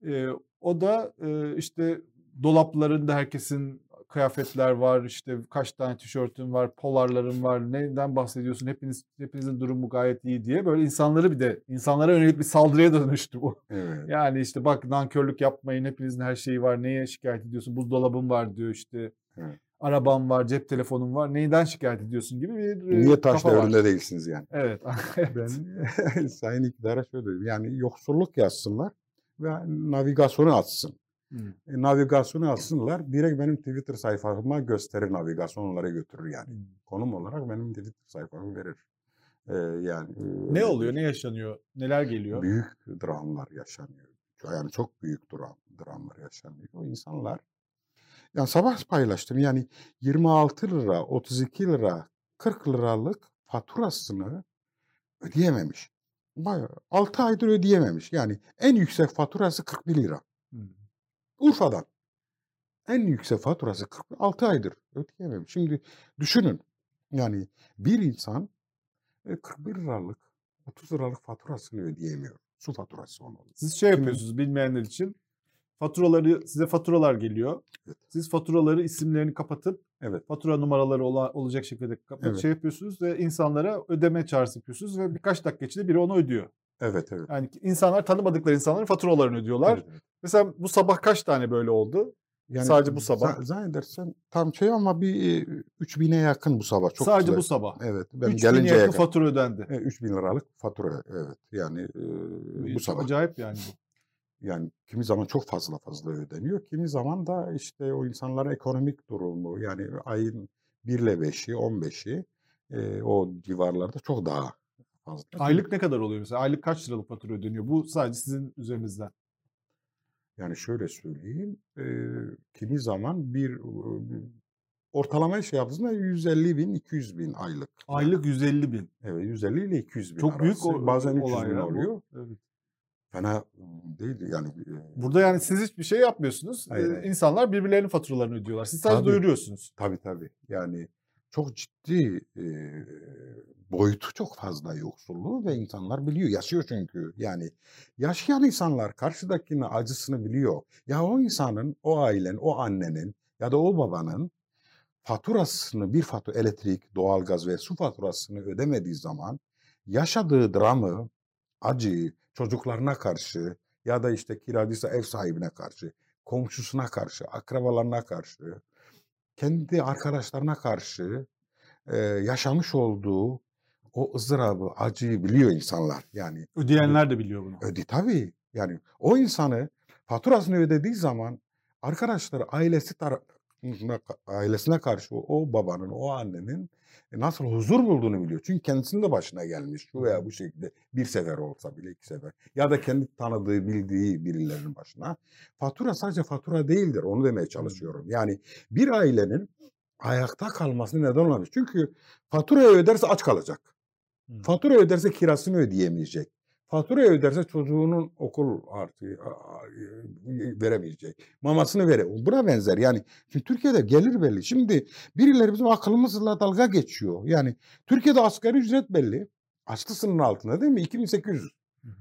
Ee, o da e, işte dolaplarında herkesin kıyafetler var. İşte kaç tane tişörtün var, polarların var. Neden bahsediyorsun? Hepiniz hepinizin durumu gayet iyi diye böyle insanları bir de insanlara yönelik bir saldırıya dönüştü bu. Evet. Yani işte bak nankörlük yapmayın. Hepinizin her şeyi var. Neye şikayet ediyorsun? Buzdolabım var diyor işte. Evet. Arabam var, cep telefonum var. Neyden şikayet ediyorsun gibi bir e, Niye taş var. devrinde değilsiniz yani? Evet. Ben Sayın iktidara şöyle diyorum. Yani yoksulluk yazsınlar ve navigasyonu açsın. Hmm. E, navigasyonu açsınlar. Direkt benim Twitter sayfama gösterir navigasyon onları götürür yani. Konum olarak benim Twitter sayfamı verir. E, yani e, Ne oluyor? Ne yaşanıyor? Neler geliyor? Büyük dramlar yaşanıyor. Yani çok büyük dram, dramlar yaşanıyor. O insanlar yani sabah paylaştım yani 26 lira, 32 lira, 40 liralık faturasını ödeyememiş. Bayağı 6 aydır ödeyememiş. Yani en yüksek faturası 41 lira. Hmm. Urfa'dan. En yüksek faturası 46 aydır ödeyememiş. Şimdi düşünün. Yani bir insan e, 41 liralık 30 liralık faturasını ödeyemiyor. Su faturası onun. Siz şey Kim- yapıyorsunuz bilmeyenler için. Faturaları size faturalar geliyor. Siz faturaları isimlerini kapatıp Evet. fatura numaraları ola- olacak şekilde kapat Evet. şey yapıyorsunuz ve insanlara ödeme çağrısı yapıyorsunuz ve birkaç dakika içinde biri onu ödüyor. Evet evet. Yani insanlar tanımadıkları insanların faturalarını ödüyorlar. Evet, evet. Mesela bu sabah kaç tane böyle oldu? Yani Sadece bu sabah. za- Zannedersem tam şey ama bir e, 3000'e yakın bu sabah. Çok Sadece güzel. bu sabah. Evet. Ben 3000'e gelinceye yakın yakın. fatura ödendi. E, 3000 liralık fatura evet. Yani e, bu Çok sabah. Acayip yani bu. Yani kimi zaman çok fazla fazla ödeniyor. Kimi zaman da işte o insanların ekonomik durumu yani ayın 1 ile 5'i 15'i e, o civarlarda çok daha fazla. Aylık ne kadar oluyor mesela? Aylık kaç liralık fatura ödeniyor? Bu sadece sizin üzerinizden. Yani şöyle söyleyeyim. e, kimi zaman bir e, ortalama şey yaptığında 150 bin 200 bin aylık. Aylık 150 bin. Evet 150 ile 200 bin Çok büyük arası. o, Bazen 300 olay bin ya bu. oluyor. Evet. Fena değil yani. Burada yani siz hiçbir şey yapmıyorsunuz. Hayır, hayır. İnsanlar birbirlerinin faturalarını ödüyorlar. Siz sadece Tabii. duyuruyorsunuz. Tabii tabii. Yani çok ciddi e, boyutu çok fazla yoksulluğu ve insanlar biliyor. Yaşıyor çünkü. Yani yaşayan insanlar karşıdakinin acısını biliyor. Ya o insanın, o ailenin, o annenin ya da o babanın faturasını bir fatura elektrik, doğalgaz ve su faturasını ödemediği zaman yaşadığı dramı, acıyı çocuklarına karşı ya da işte kiracıysa ev sahibine karşı, komşusuna karşı, akrabalarına karşı, kendi arkadaşlarına karşı e, yaşamış olduğu o ızdırabı, acıyı biliyor insanlar. Yani Ödeyenler de biliyor bunu. öde tabii. Yani o insanı faturasını ödediği zaman arkadaşları ailesi tarafına, ailesine karşı o, o babanın, o annenin e, nasıl huzur bulduğunu biliyor. Çünkü kendisinin de başına gelmiş şu veya bu şekilde bir sefer olsa bile iki sefer. Ya da kendi tanıdığı, bildiği birilerinin başına. Fatura sadece fatura değildir. Onu demeye çalışıyorum. Yani bir ailenin ayakta kalmasına neden olabilir. Çünkü faturayı öderse aç kalacak. Fatura öderse kirasını ödeyemeyecek. Fatura öderse çocuğunun okul artı veremeyecek. Mamasını vere. Buna benzer. Yani şimdi Türkiye'de gelir belli. Şimdi birileri bizim aklımızla dalga geçiyor. Yani Türkiye'de asgari ücret belli. Açlı sınırın altında değil mi? 2800. Hı hı.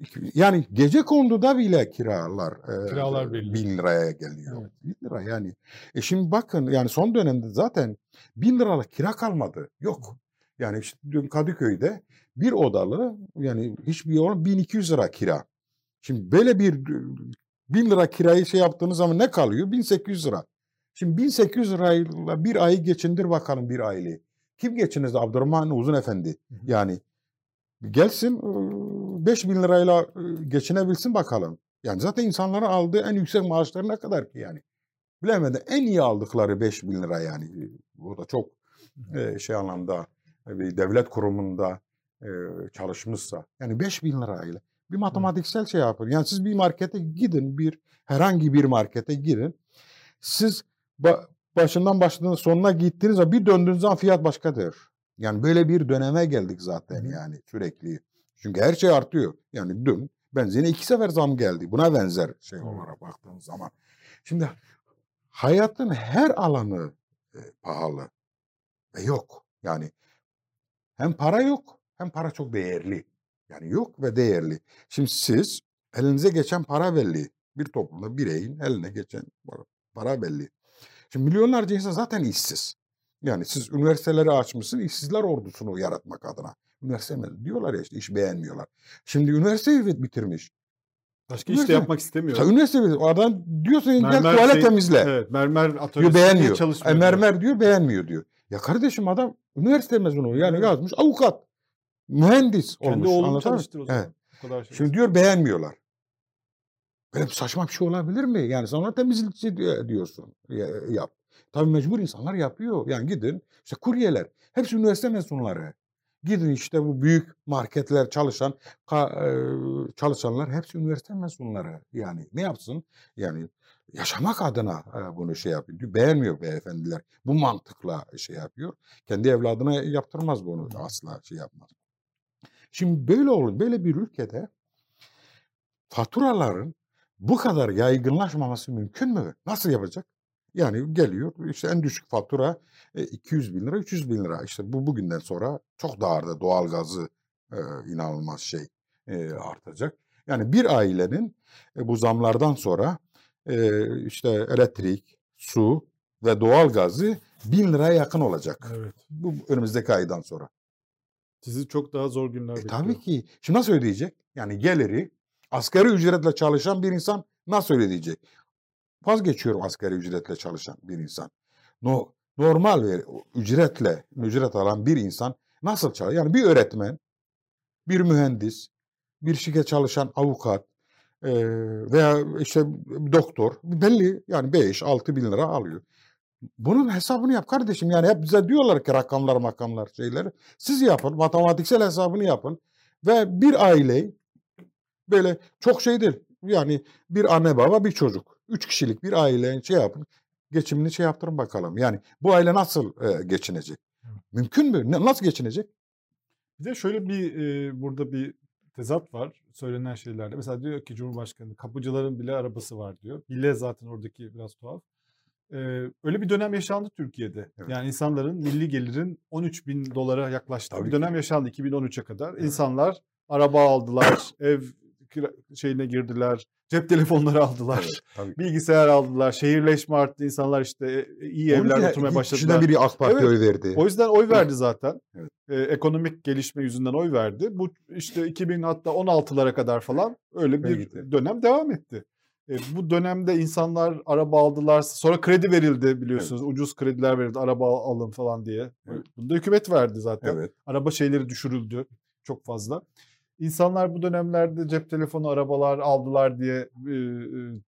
İki- Yani gece konduda bile kiralar e, Kiralar belli. bin liraya geliyor. Evet. Bin lira yani. E şimdi bakın yani son dönemde zaten bin liralık kira kalmadı. Yok. Yani işte dün Kadıköy'de bir odalı yani hiçbir yer 1200 lira kira. Şimdi böyle bir bin lira kirayı şey yaptığınız zaman ne kalıyor? 1800 lira. Şimdi 1800 lirayla bir ayı geçindir bakalım bir aileyi. Kim geçinirdi? Abdurrahman Uzun Efendi. Yani gelsin 5000 lirayla geçinebilsin bakalım. Yani zaten insanların aldığı en yüksek maaşları ne kadar ki yani. Bilemedi en iyi aldıkları 5000 lira yani. O da çok şey anlamda bir devlet kurumunda e, çalışmışsa yani 5 bin lirayla bir matematiksel şey yapın. Yani siz bir markete gidin bir herhangi bir markete girin. Siz ba- başından başladığınız sonuna gittiğiniz zaman bir döndüğünüz zaman fiyat başkadır. Yani böyle bir döneme geldik zaten yani sürekli. Çünkü her şey artıyor. Yani dün benzine iki sefer zam geldi. Buna benzer şey olarak baktığınız zaman. Şimdi hayatın her alanı e, pahalı. Ve yok. Yani hem para yok hem para çok değerli. Yani yok ve değerli. Şimdi siz elinize geçen para belli. Bir toplumda bireyin eline geçen para, belli. Şimdi milyonlarca insan zaten işsiz. Yani siz üniversiteleri açmışsınız işsizler ordusunu yaratmak adına. Üniversite mi? Diyorlar ya işte iş beğenmiyorlar. Şimdi üniversiteyi bitirmiş. Başka iş de yapmak istemiyor. Ta üniversite bitirmiş. O adam diyorsun gel Mermer tuvalet şey- temizle. Evet, mermer Diyor atölyesi beğenmiyor. çalışmıyor. E, diyor. mermer diyor beğenmiyor diyor. Ya kardeşim adam üniversite mezunu yani Evet. yazmış avukat. Mühendis Kendi olmuş. oğlunu anlatabiliyor çalıştır o zaman. Evet. O kadar şey. Şimdi diyor beğenmiyorlar. Böyle saçma bir şey olabilir mi? Yani sen ona temizlikçi diyor- diyorsun. Ya- Yap. Tabii mecbur insanlar yapıyor. Yani gidin işte kuryeler. Hepsi üniversite mezunları. Gidin işte bu büyük marketler çalışan çalışanlar hepsi üniversite mezunları. Yani ne yapsın? Yani yaşamak adına e, bunu şey yapıyor. Beğenmiyor beyefendiler. Bu mantıkla şey yapıyor. Kendi evladına yaptırmaz bunu asla şey yapmaz. Şimdi böyle olur. Böyle bir ülkede faturaların bu kadar yaygınlaşmaması mümkün mü? Nasıl yapacak? Yani geliyor işte en düşük fatura e, 200 bin lira, 300 bin lira. İşte bu bugünden sonra çok daha da doğalgazı e, inanılmaz şey e, artacak. Yani bir ailenin e, bu zamlardan sonra e, işte elektrik, su ve doğalgazı bin liraya yakın olacak. Evet. Bu önümüzdeki aydan sonra. Sizi çok daha zor günler E, bekliyor. tabii ki. Şimdi nasıl ödeyecek? Yani geliri asgari ücretle çalışan bir insan nasıl ödeyecek? Vazgeçiyorum asgari ücretle çalışan bir insan. No, normal bir ücretle ücret alan bir insan nasıl çalışır? Yani bir öğretmen, bir mühendis, bir şirket çalışan avukat e, veya işte doktor belli yani 5-6 bin lira alıyor. Bunun hesabını yap kardeşim. Yani hep bize diyorlar ki rakamlar makamlar şeyleri. Siz yapın matematiksel hesabını yapın. Ve bir aileyi böyle çok şey değil. Yani bir anne baba bir çocuk. Üç kişilik bir aile şey yapın. Geçimini şey yaptırın bakalım. Yani bu aile nasıl e, geçinecek? Mümkün mü? Nasıl geçinecek? Bir de şöyle bir e, burada bir tezat var söylenen şeylerde. Mesela diyor ki Cumhurbaşkanı kapıcıların bile arabası var diyor. Bile zaten oradaki biraz tuhaf. E, öyle bir dönem yaşandı Türkiye'de. Evet. Yani insanların milli gelirin 13 bin dolara yaklaştığı Tabii bir ki. dönem yaşandı 2013'e kadar. Evet. İnsanlar araba aldılar, ev şeyine girdiler, cep telefonları aldılar. Evet, tabii. Bilgisayar aldılar, şehirleşme arttı, insanlar işte e, iyi Onun için evlerde oturmaya başladılar. kişiden biri AK Parti Evet. oy verdi. O yüzden oy verdi zaten. Evet. Ee, ekonomik gelişme yüzünden oy verdi. Bu işte 2000 hatta 16'lara kadar falan öyle bir dönem devam etti. E, bu dönemde insanlar araba aldılar. Sonra kredi verildi biliyorsunuz. Ucuz krediler verildi. Araba alın falan diye. Evet. Bunu da hükümet verdi zaten. Evet. Araba şeyleri düşürüldü çok fazla. İnsanlar bu dönemlerde cep telefonu, arabalar aldılar diye e, e,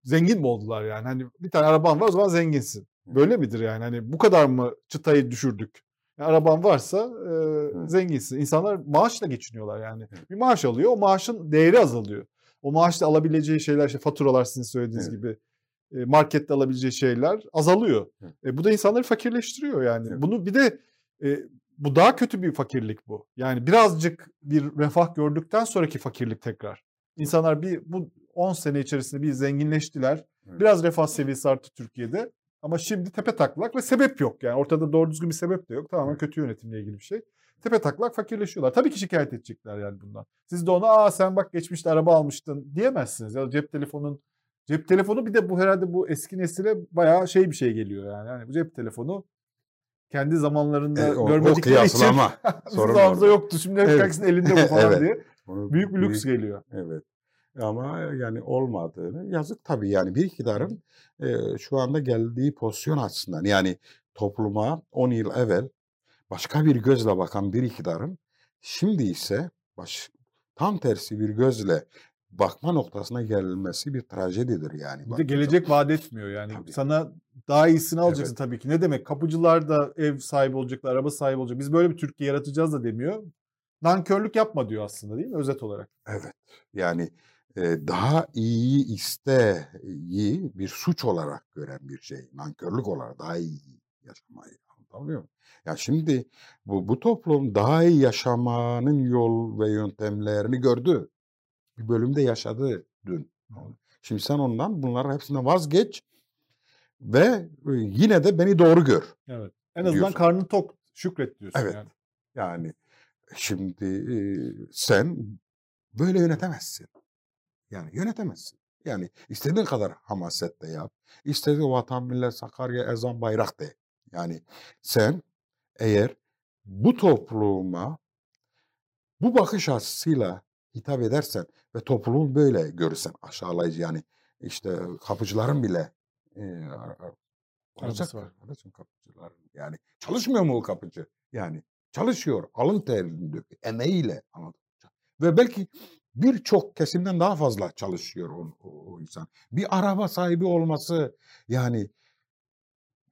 zengin mi oldular yani? Hani bir tane araban var o zaman zenginsin. Böyle midir yani? Hani bu kadar mı çıtayı düşürdük? Yani araban varsa e, zenginsin. İnsanlar maaşla geçiniyorlar yani. Bir maaş alıyor, o maaşın değeri azalıyor. O maaşla alabileceği şeyler, işte faturalar sizin söylediğiniz Evet. gibi e, markette alabileceği şeyler azalıyor. E, bu da insanları fakirleştiriyor yani. Evet. Bunu bir de e, bu daha kötü bir fakirlik bu. Yani birazcık bir refah gördükten sonraki fakirlik tekrar. İnsanlar bir bu 10 sene içerisinde bir zenginleştiler. Biraz refah seviyesi arttı Türkiye'de. Ama şimdi tepe taklak ve sebep yok yani. Ortada doğru düzgün bir sebep de yok. Tamamen kötü yönetimle ilgili bir şey. Tepe taklak fakirleşiyorlar. Tabii ki şikayet edecekler yani bundan. Siz de ona aa sen bak geçmişte araba almıştın diyemezsiniz. Ya cep telefonun cep telefonu bir de bu herhalde bu eski nesile bayağı şey bir şey geliyor yani. Yani bu cep telefonu kendi zamanlarında E, o- o görmedikleri için kıyaslama. bizim Sorun yoktu. Şimdi Evet. herkesin elinde bu falan Evet. diye. Bunu Büyük bir lüks geliyor. Evet. Ama yani olmadığını yazık tabii yani bir iktidarın e, şu anda geldiği pozisyon açısından yani topluma 10 yıl evvel başka bir gözle bakan bir iktidarın şimdi ise baş, tam tersi bir gözle bakma noktasına gelmesi bir trajedidir yani. Bir de gelecek vaat etmiyor yani. Tabii. Sana daha iyisini alacaksın Evet. tabii ki. Ne demek? Kapıcılar da ev sahibi olacaklar, araba sahibi olacak. Biz böyle bir Türkiye yaratacağız da demiyor. Nankörlük yapma diyor aslında değil mi? Özet olarak. Evet. Yani e, daha iyi isteyi bir suç olarak gören bir şey. Nankörlük olarak daha iyi yaşamayı. Anlatabiliyor muyum? Ya şimdi bu, bu toplum daha iyi yaşamanın yol ve yöntemlerini gördü. Bir bölümde yaşadı dün. Şimdi sen ondan bunların hepsinden vazgeç ve e, yine de beni doğru gör. Evet. En azından Diyorsun. karnın tok, şükret diyorsun Evet. yani. Yani şimdi e, sen böyle yönetemezsin. Yani yönetemezsin. Yani istediğin kadar hamasetle yap. İstediğin vatan, millet, Sakarya, ezan, bayrak de. Yani sen eğer bu topluma bu bakış açısıyla hitap edersen ve toplumu böyle görürsen aşağılayıcı yani işte kapıcıların bile e, olacak var. kardeşim kapıcıların yani çalışmıyor mu o kapıcı yani çalışıyor alın terini döküyor emeğiyle anladın ve belki birçok kesimden daha fazla çalışıyor o, o, o insan bir araba sahibi olması yani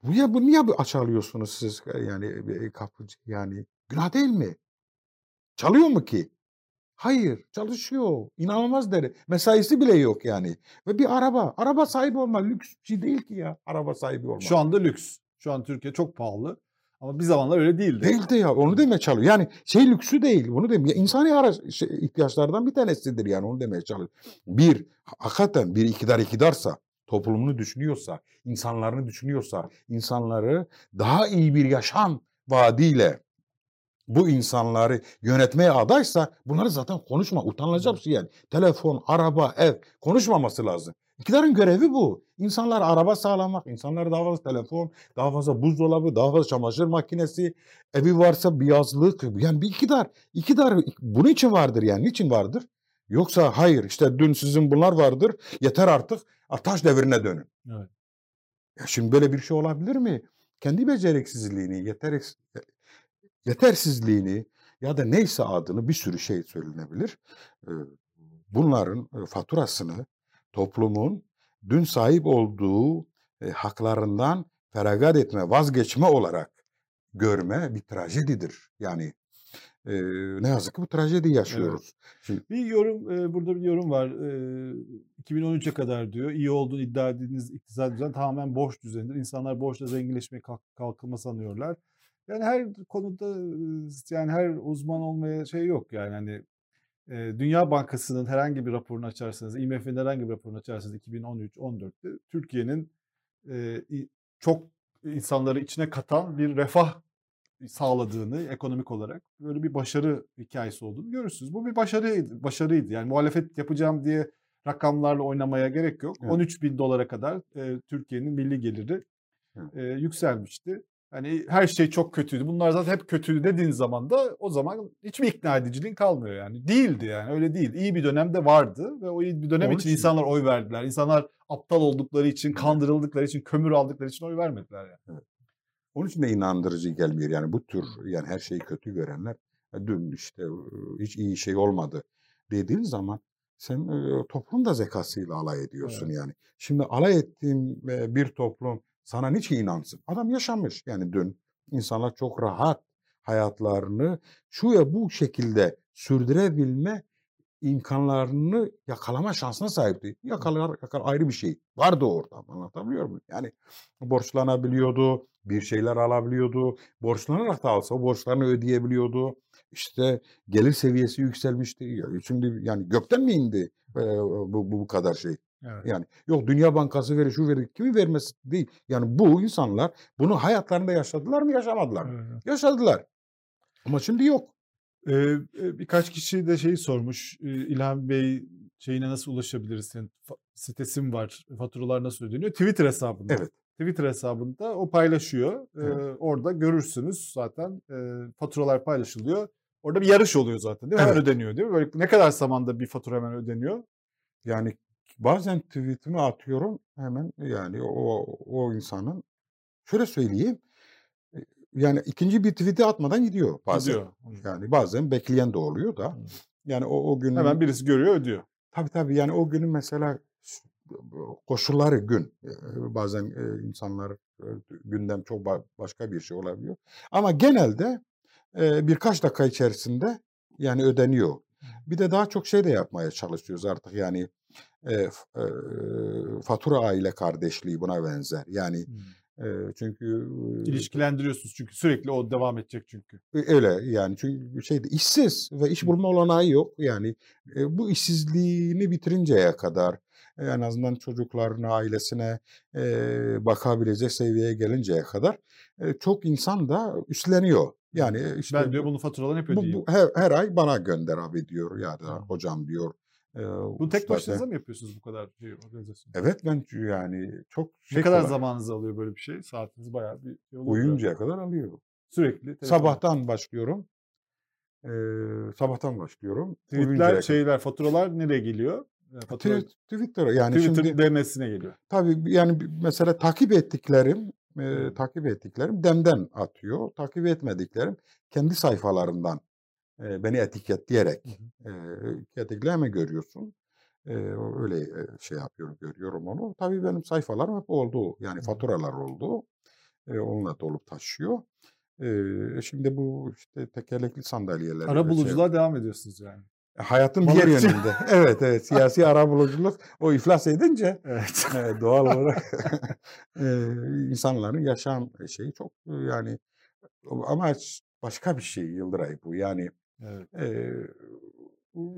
bu ya bu niye bu aşağılıyorsunuz siz yani kapıcı yani günah değil mi? Çalıyor mu ki? Hayır, çalışıyor. İnanılmaz deri. Mesaisi bile yok yani. Ve bir araba, araba sahibi olma lüks bir şey değil ki ya. Araba sahibi olmak. Şu anda lüks. Şu an Türkiye çok pahalı. Ama bir zamanlar öyle değildi. Değil de ya onu demeye çalışıyor. Yani şey lüksü değil. Bunu demeye. İnsani ara şey, ihtiyaçlardan bir tanesidir yani onu demeye çalışıyor. Bir, hakikaten bir iktidar iktidarsa, toplumunu düşünüyorsa, insanlarını düşünüyorsa, insanları daha iyi bir yaşam vaadiyle bu insanları yönetmeye adaysa bunları zaten konuşma. Utanılacak şey yani. Telefon, araba, ev konuşmaması lazım. İktidarın görevi bu. İnsanlara araba sağlamak, insanlara daha fazla telefon, daha fazla buzdolabı, daha fazla çamaşır makinesi, evi varsa bir yazlık. Yani bir iktidar. İktidar bunun için vardır yani. Niçin vardır? Yoksa hayır işte dün sizin bunlar vardır. Yeter artık. Taş devrine dönün. Evet. Ya şimdi böyle bir şey olabilir mi? Kendi beceriksizliğini, yeterek, yetersizliğini ya da neyse adını bir sürü şey söylenebilir. Bunların faturasını toplumun dün sahip olduğu haklarından feragat etme, vazgeçme olarak görme bir trajedidir. Yani e, ne yazık ki bu trajedi yaşıyoruz. Şimdi, Bir yorum, e, burada bir yorum var. E, 2013'e kadar diyor, iyi olduğunu iddia ettiğiniz iktisadi düzen tamamen borç düzenidir. İnsanlar borçla zenginleşmeye kalk, kalkınma sanıyorlar. Yani her konuda yani her uzman olmaya şey yok yani hani e, Dünya Bankası'nın herhangi bir raporunu açarsanız, IMF'nin herhangi bir raporunu açarsanız 2013-14'te Türkiye'nin e, çok insanları içine katan bir refah sağladığını ekonomik olarak böyle bir başarı hikayesi olduğunu görürsünüz. Bu bir başarıydı, başarıydı. Yani muhalefet yapacağım diye rakamlarla oynamaya gerek yok. Evet. 13 bin dolara kadar e, Türkiye'nin milli geliri Evet. e, yükselmişti. Hani her şey çok kötüydü. Bunlar zaten hep kötüydü dediğin zaman da o zaman hiçbir ikna ediciliğin kalmıyor yani. Değildi yani öyle değil. İyi bir dönemde vardı ve o iyi bir dönem Onun için için- insanlar oy verdiler. İnsanlar aptal oldukları için, kandırıldıkları için, kömür aldıkları için oy vermediler yani. Onun için de inandırıcı gelmiyor. Yani bu tür yani her şeyi kötü görenler "E, dün işte e, hiç iyi şey olmadı dediğin zaman sen e, toplum da zekasıyla alay ediyorsun yani. Şimdi alay ettiğin e, bir toplum sana niçin inansın? Adam yaşamış yani dün insanlar çok rahat hayatlarını şu ya bu şekilde sürdürebilme imkanlarını yakalama şansına sahipti. Yakalar, yakalar ayrı bir şey. Vardı orada anlatabiliyor muyum? Yani borçlanabiliyordu, bir şeyler alabiliyordu. Borçlanarak da alsa borçlarını ödeyebiliyordu. İşte gelir seviyesi yükselmişti. Şimdi yani gökten mi indi e, bu, bu, bu kadar şey? Evet. Yani yok Dünya Bankası verir şu verir kimi vermesi değil. Yani bu insanlar bunu hayatlarında yaşadılar mı yaşamadılar mı? Evet. Yaşadılar. Ama şimdi yok. Ee, birkaç kişi de şeyi sormuş. İlhan Bey şeyine nasıl ulaşabiliriz? Senin fa- sitesin var. Faturalar nasıl ödeniyor? Twitter hesabında. Evet. Twitter hesabında o paylaşıyor. Ee, Evet. orada görürsünüz zaten e, faturalar paylaşılıyor. Orada bir yarış oluyor zaten değil mi? Hemen Evet. ödeniyor değil mi? Böyle ne kadar zamanda bir fatura hemen ödeniyor? Yani bazen tweetimi atıyorum hemen yani o o insanın şöyle söyleyeyim e, yani ikinci bir tweet'i atmadan gidiyor bazen. Gidiyor. Yani bazen bekleyen de oluyor da yani o, o gün Hemen birisi görüyor ödüyor. Tabii tabii yani o günün mesela koşulları gün. Eee, Bazen eee, insanlar gündem çok ba- başka bir şey olabiliyor. Ama genelde birkaç dakika içerisinde yani ödeniyor. Bir de daha çok şey de yapmaya çalışıyoruz artık yani f- eee, fatura aile kardeşliği buna benzer. Yani Hmm. eee, çünkü İlişkilendiriyorsunuz çünkü sürekli o devam edecek çünkü. e, Öyle yani çünkü şeyde işsiz ve iş bulma olanağı yok. Yani e, bu işsizliğini bitirinceye kadar e, en azından çocuklarına, ailesine e, bakabilecek seviyeye gelinceye kadar e, çok insan da üstleniyor. Yani e, işte ben diyor bu, bunun faturalarını hep bu- ödeyeyim. bu her, her ay bana gönder abi diyor ya da hocam diyor. E, Bunu tek zaten- başınıza mı yapıyorsunuz bu kadar şey organizasyon? Evet ben yani çok Ne şey kadar kolay. zamanınızı alıyor böyle bir şey? Saatiniz bayağı bir oluyor. uyuyuncaya kadar alıyor. Sürekli. telefon. Sabahtan başlıyorum. E, sabahtan başlıyorum. Tweetler, kadar. şeyler, faturalar nereye geliyor? Fatura, Twi- Twitter yani Twitter şimdi DM'sine geliyor. tabii yani mesela takip ettiklerim e, takip ettiklerim demden atıyor. Takip etmediklerim kendi sayfalarından e, beni etiketleyerek Hı e, etiketleme görüyorsun. E, öyle e, şey yapıyorum görüyorum onu. Tabii benim sayfalarım hep oldu. Yani faturalar oldu. E, onunla dolup taşıyor. E, şimdi bu işte tekerlekli sandalyeler. Ara buluculuğa devam ediyorsunuz yani. Hayatın diğer yönünde. Evet evet siyasi arabuluculuk o iflas edince Evet. e, doğal olarak e, insanların yaşam şeyi çok e, yani ama başka bir şey Yıldıray bu. Yani evet. e,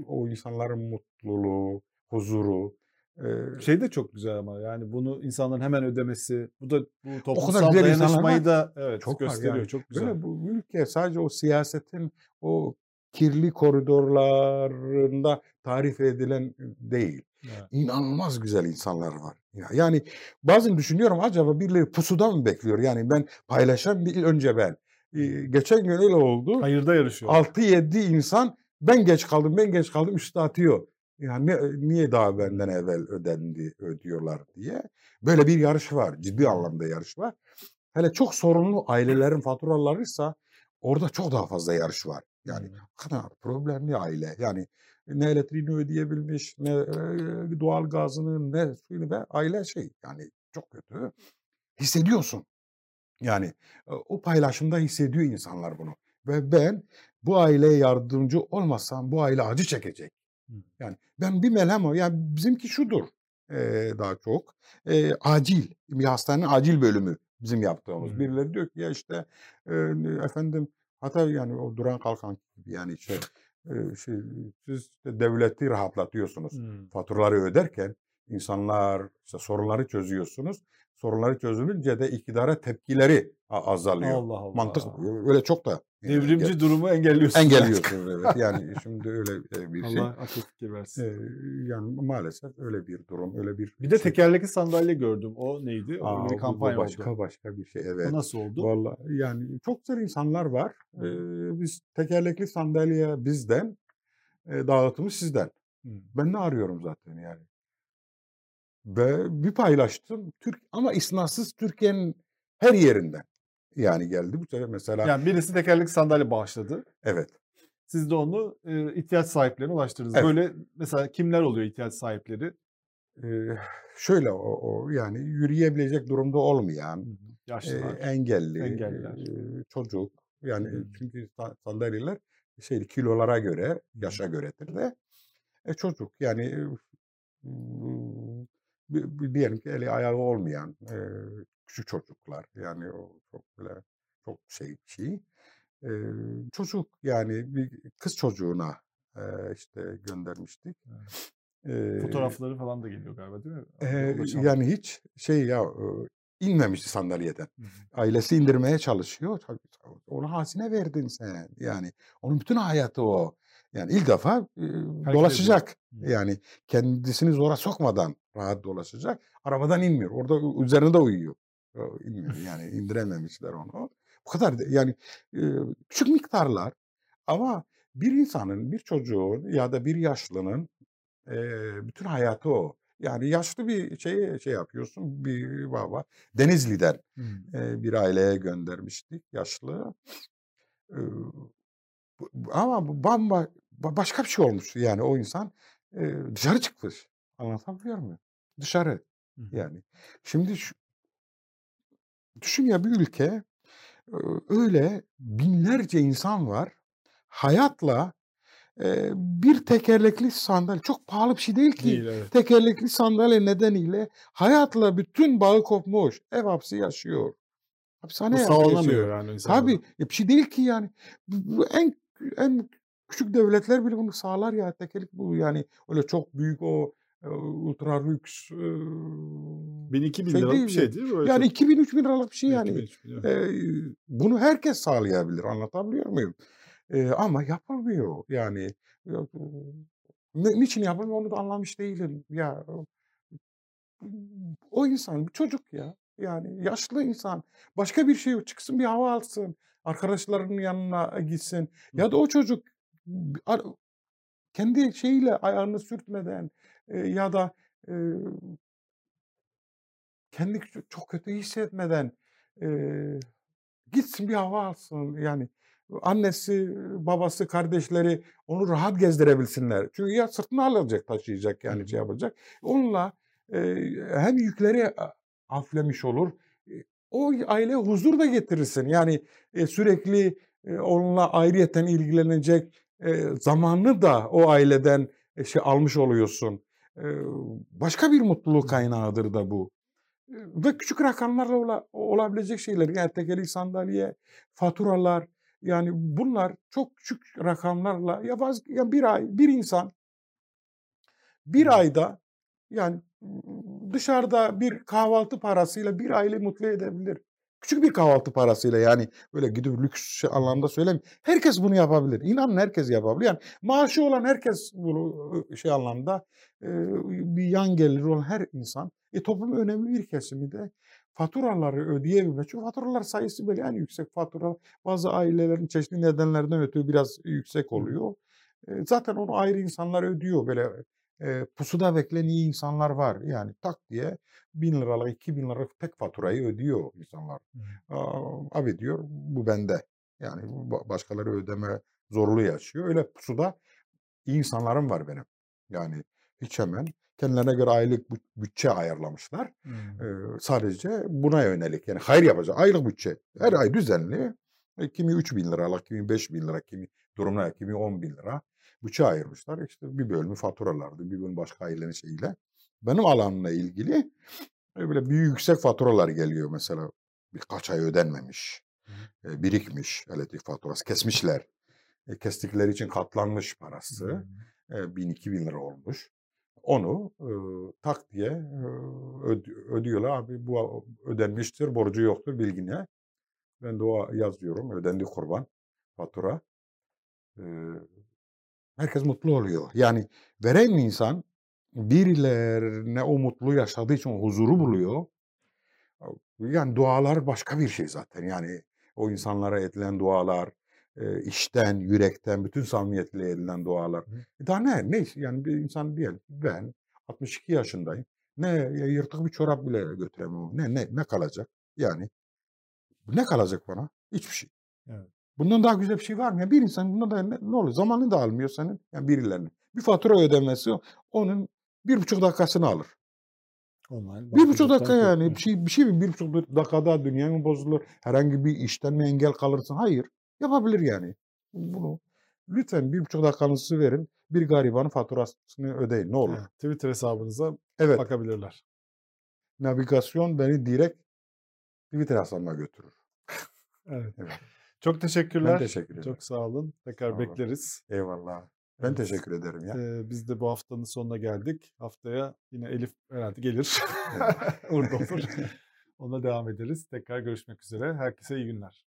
o insanların mutluluğu, huzuru e, Şey de çok güzel ama yani bunu insanların hemen ödemesi, bu da bu toplumsal dayanışmayı da evet Çok gösteriyor. yani. Çok güzel. Böyle bu ülke sadece o siyasetin o kirli koridorlarında tarif edilen değil. Evet. İnanılmaz güzel insanlar var. Ya- Yani bazen düşünüyorum acaba birileri pusuda mı bekliyor? Yani ben paylaşan bir önce ben. Ee, geçen gün öyle oldu. Hayırda yarışıyor. 6-7 insan ben geç kaldım ben geç kaldım üstü atıyor. Yani niye daha benden evvel ödendi ödüyorlar diye. Böyle bir yarış var. Ciddi anlamda yarış var. Hele çok sorunlu ailelerin faturalarıysa orada çok daha fazla yarış var. Yani Hmm. kadar problemli aile. Yani ne elektriğini ödeyebilmiş, ne e, doğal gazını, ne suyunu ve aile şey yani çok kötü. Hissediyorsun. Yani e, o paylaşımda hissediyor insanlar bunu. Ve ben bu aileye yardımcı olmasam bu aile acı çekecek. Yani ben bir melhem o. Yani bizimki şudur e, daha çok. E, acil. Bir hastanenin acil bölümü bizim yaptığımız. Hı. Birileri diyor ki ya işte e, efendim hatta yani o duran kalkan gibi yani işte e, şey, siz işte devleti rahatlatıyorsunuz Hmm. faturaları öderken insanlar işte sorunları çözüyorsunuz. Sorunları çözülünce de iktidara tepkileri azalıyor. Allah Allah. Mantık öyle çok da e, Devrimci ge- durumu engelliyorsunuz. engelliyorsunuz evet. Yani şimdi öyle e, bir şey. Allah akıl fikir versin. Yani maalesef öyle bir durum, öyle bir Bir de şey. tekerlekli sandalye gördüm. O neydi? O Aa, bir kampanya başka oldu. başka bir şey evet. O nasıl oldu? Vallahi yani çok güzel insanlar var. Ee, biz tekerlekli sandalye bizden, e, dağıtımı sizden. Hmm. Ben ne arıyorum zaten yani. Ve bir paylaştım. Türk ama isnatsız Türkiye'nin her yerinden. Yani geldi bu sefer mesela Yani birisi tekerlekli sandalye bağışladı. evet. Siz de onu e, ihtiyaç sahiplerine ulaştırdınız. Evet. Böyle mesela kimler oluyor ihtiyaç sahipleri? Ee, şöyle o, o yani yürüyebilecek durumda olmayan, e, Yaşlılar. engelli, engelliler. e, çocuk yani Hmm. çünkü sa- sandalyeler şey kilolara göre, yaşa göredir de e, çocuk yani e, diyelim ki eli ayağı olmayan e, küçük çocuklar yani o çok böyle çok şey bir şey. E, çocuk yani bir kız çocuğuna e, işte göndermiştik. E, Fotoğrafları falan da geliyor galiba değil mi? e, yani hiç şey ya inmemişti sandalyeden Hı hı. ailesi indirmeye çalışıyor. Ona hazine verdin sen. Yani onun bütün hayatı o. Yani ilk defa e, dolaşacak. Hı. Yani kendisini zora sokmadan rahat dolaşacak. Arabadan inmiyor. Orada üzerinde uyuyor. İnmiyor. Yani indirememişler onu. Bu kadar yani e, küçük miktarlar ama bir insanın, bir çocuğun ya da bir yaşlının e, bütün hayatı o. Yani yaşlı bir şey şey yapıyorsun bir baba Denizli'den Hmm. e, bir aileye göndermiştik yaşlı. E, ama bu bamba ba- başka bir şey olmuş yani o insan e, dışarı çıkmış. Anlatabiliyor muyum? Dışarı yani. Şimdi şu, düşün ya bir ülke e, öyle binlerce insan var. Hayatla e, bir tekerlekli sandalye çok pahalı bir şey değil ki. Değil evet. Tekerlekli sandalye nedeniyle hayatla bütün bağı kopmuş. Ev hapsi yaşıyor. Bu Hapishane sağlanamıyor yaşıyor. yani. Tabii ya bir şey değil ki yani. Bu, bu en en küçük devletler bile bunu sağlar ya. Tekerlek bu yani öyle çok büyük o e, ultra lüks e, 1000-2000 şey liralık değil bir şey değil mi? Öyle Yani çok. 2000 3000 liralık bir şey yani. 2000 evet. E, bunu herkes sağlayabilir. Anlatabiliyor muyum? E, ama yapılmıyor yani. Ya, e, ne, niçin yapılmıyor onu da anlamış değilim. Ya o insan bir çocuk ya. Yani yaşlı insan. Başka bir şey. Çıksın bir hava alsın. Arkadaşlarının yanına gitsin. Hı Ya da o çocuk kendi şeyiyle ayağını sürtmeden e, ya da e, kendi çok kötü hissetmeden e, gitsin bir hava alsın. Yani annesi, babası, kardeşleri onu rahat gezdirebilsinler. Çünkü ya sırtına alacak, taşıyacak yani şey yapacak. Onunla e, hem yükleri hafiflemiş olur. O aileye huzur da getirirsin. Yani e, sürekli e, onunla ayrıyeten ilgilenecek zamanını da o aileden şey almış oluyorsun. Başka bir mutluluk kaynağıdır da bu. Ve küçük rakamlarla ola- olabilecek şeyler. Yani tekerlekli sandalye, faturalar. Yani bunlar çok küçük rakamlarla ya, baz- ya bir ay bir insan bir ayda yani dışarıda bir kahvaltı parasıyla bir aileyi mutlu edebilir. Küçük bir kahvaltı parasıyla yani böyle gidip lüks şey anlamda söylemiyorum. Herkes bunu yapabilir. İnanın herkes yapabilir. Yani maaşı olan herkes bunu şey anlamda bir yan geliri olan her insan. E, toplumun önemli bir kesimi de faturaları ödeyebilmek. Çünkü faturalar sayısı böyle en yüksek fatura. Bazı ailelerin çeşitli nedenlerden ötürü biraz yüksek oluyor. E, zaten onu ayrı insanlar ödüyor. Böyle e, pusuda bekleyen iyi insanlar var. Yani tak diye bin liralık, iki bin liralık tek faturayı ödüyor insanlar. Aa, abi diyor bu bende. Yani ba- başkaları ödeme zorluğu yaşıyor. Öyle pusuda iyi insanlarım var benim. Yani hiç hemen kendilerine göre aylık bütçe ayarlamışlar. Hımm. Ee, sadece buna yönelik. Yani hayır yapacak. Aylık bütçe. Her ay düzenli. E, kimi 3 bin liralık, kimi 5 bin lira, kimi durumuna, kimi 10 bin lira bütçe ayırmışlar. İşte bir bölümü faturalardı, bir bölümü başka ailenin şeyiyle. Benim alanımla ilgili e, böyle büyük yüksek faturalar geliyor mesela. Birkaç ay ödenmemiş. E, birikmiş elektrik faturası. Kesmişler. E, kestikleri için katlanmış parası. E, bin iki bin lira olmuş. Onu e, tak diye e, öd- ödüyorlar. Abi bu ödenmiştir, borcu yoktur bilgine. Ben de o yazıyorum. Ödendi kurban fatura. E, herkes mutlu oluyor. Yani veren insan birilerine o mutluluğu yaşadığı için huzuru buluyor. Yani dualar başka bir şey zaten. Yani o insanlara edilen dualar, içten, yürekten, bütün samimiyetle edilen dualar. E daha ne? Ne? Yani bir insan diyelim ben 62 yaşındayım. Ne yırtık bir çorap bile götüremem. Ne ne ne kalacak? Yani ne kalacak bana? Hiçbir şey. Evet. Bundan daha güzel bir şey var mı? Ya bir insan bundan da ne, ne oluyor? Zamanını da almıyor senin. Yani birilerinin. Bir fatura ödemesi onun bir buçuk dakikasını alır. Online Bir buçuk dakika yani bir şey bir şey mi bir buçuk dakikada dünya mı bozulur? Herhangi bir işten mi engel kalırsın? Hayır. Yapabilir yani. Bunu lütfen bir buçuk dakikanızı verin. Bir garibanın faturasını ödeyin. Ne olur. Evet, Twitter hesabınıza Evet. bakabilirler. Navigasyon beni direkt Twitter hesabıma götürür. Evet. Evet. Çok Ben teşekkürler. teşekkür ederim. Çok sağ olun. Tekrar Sağ olun. bekleriz. Eyvallah. Ben Evet. teşekkür ederim ya. Eee, biz de bu haftanın sonuna geldik. Haftaya yine Elif herhalde gelir. Orada olur. Ona devam ederiz. Tekrar görüşmek üzere. Herkese iyi günler.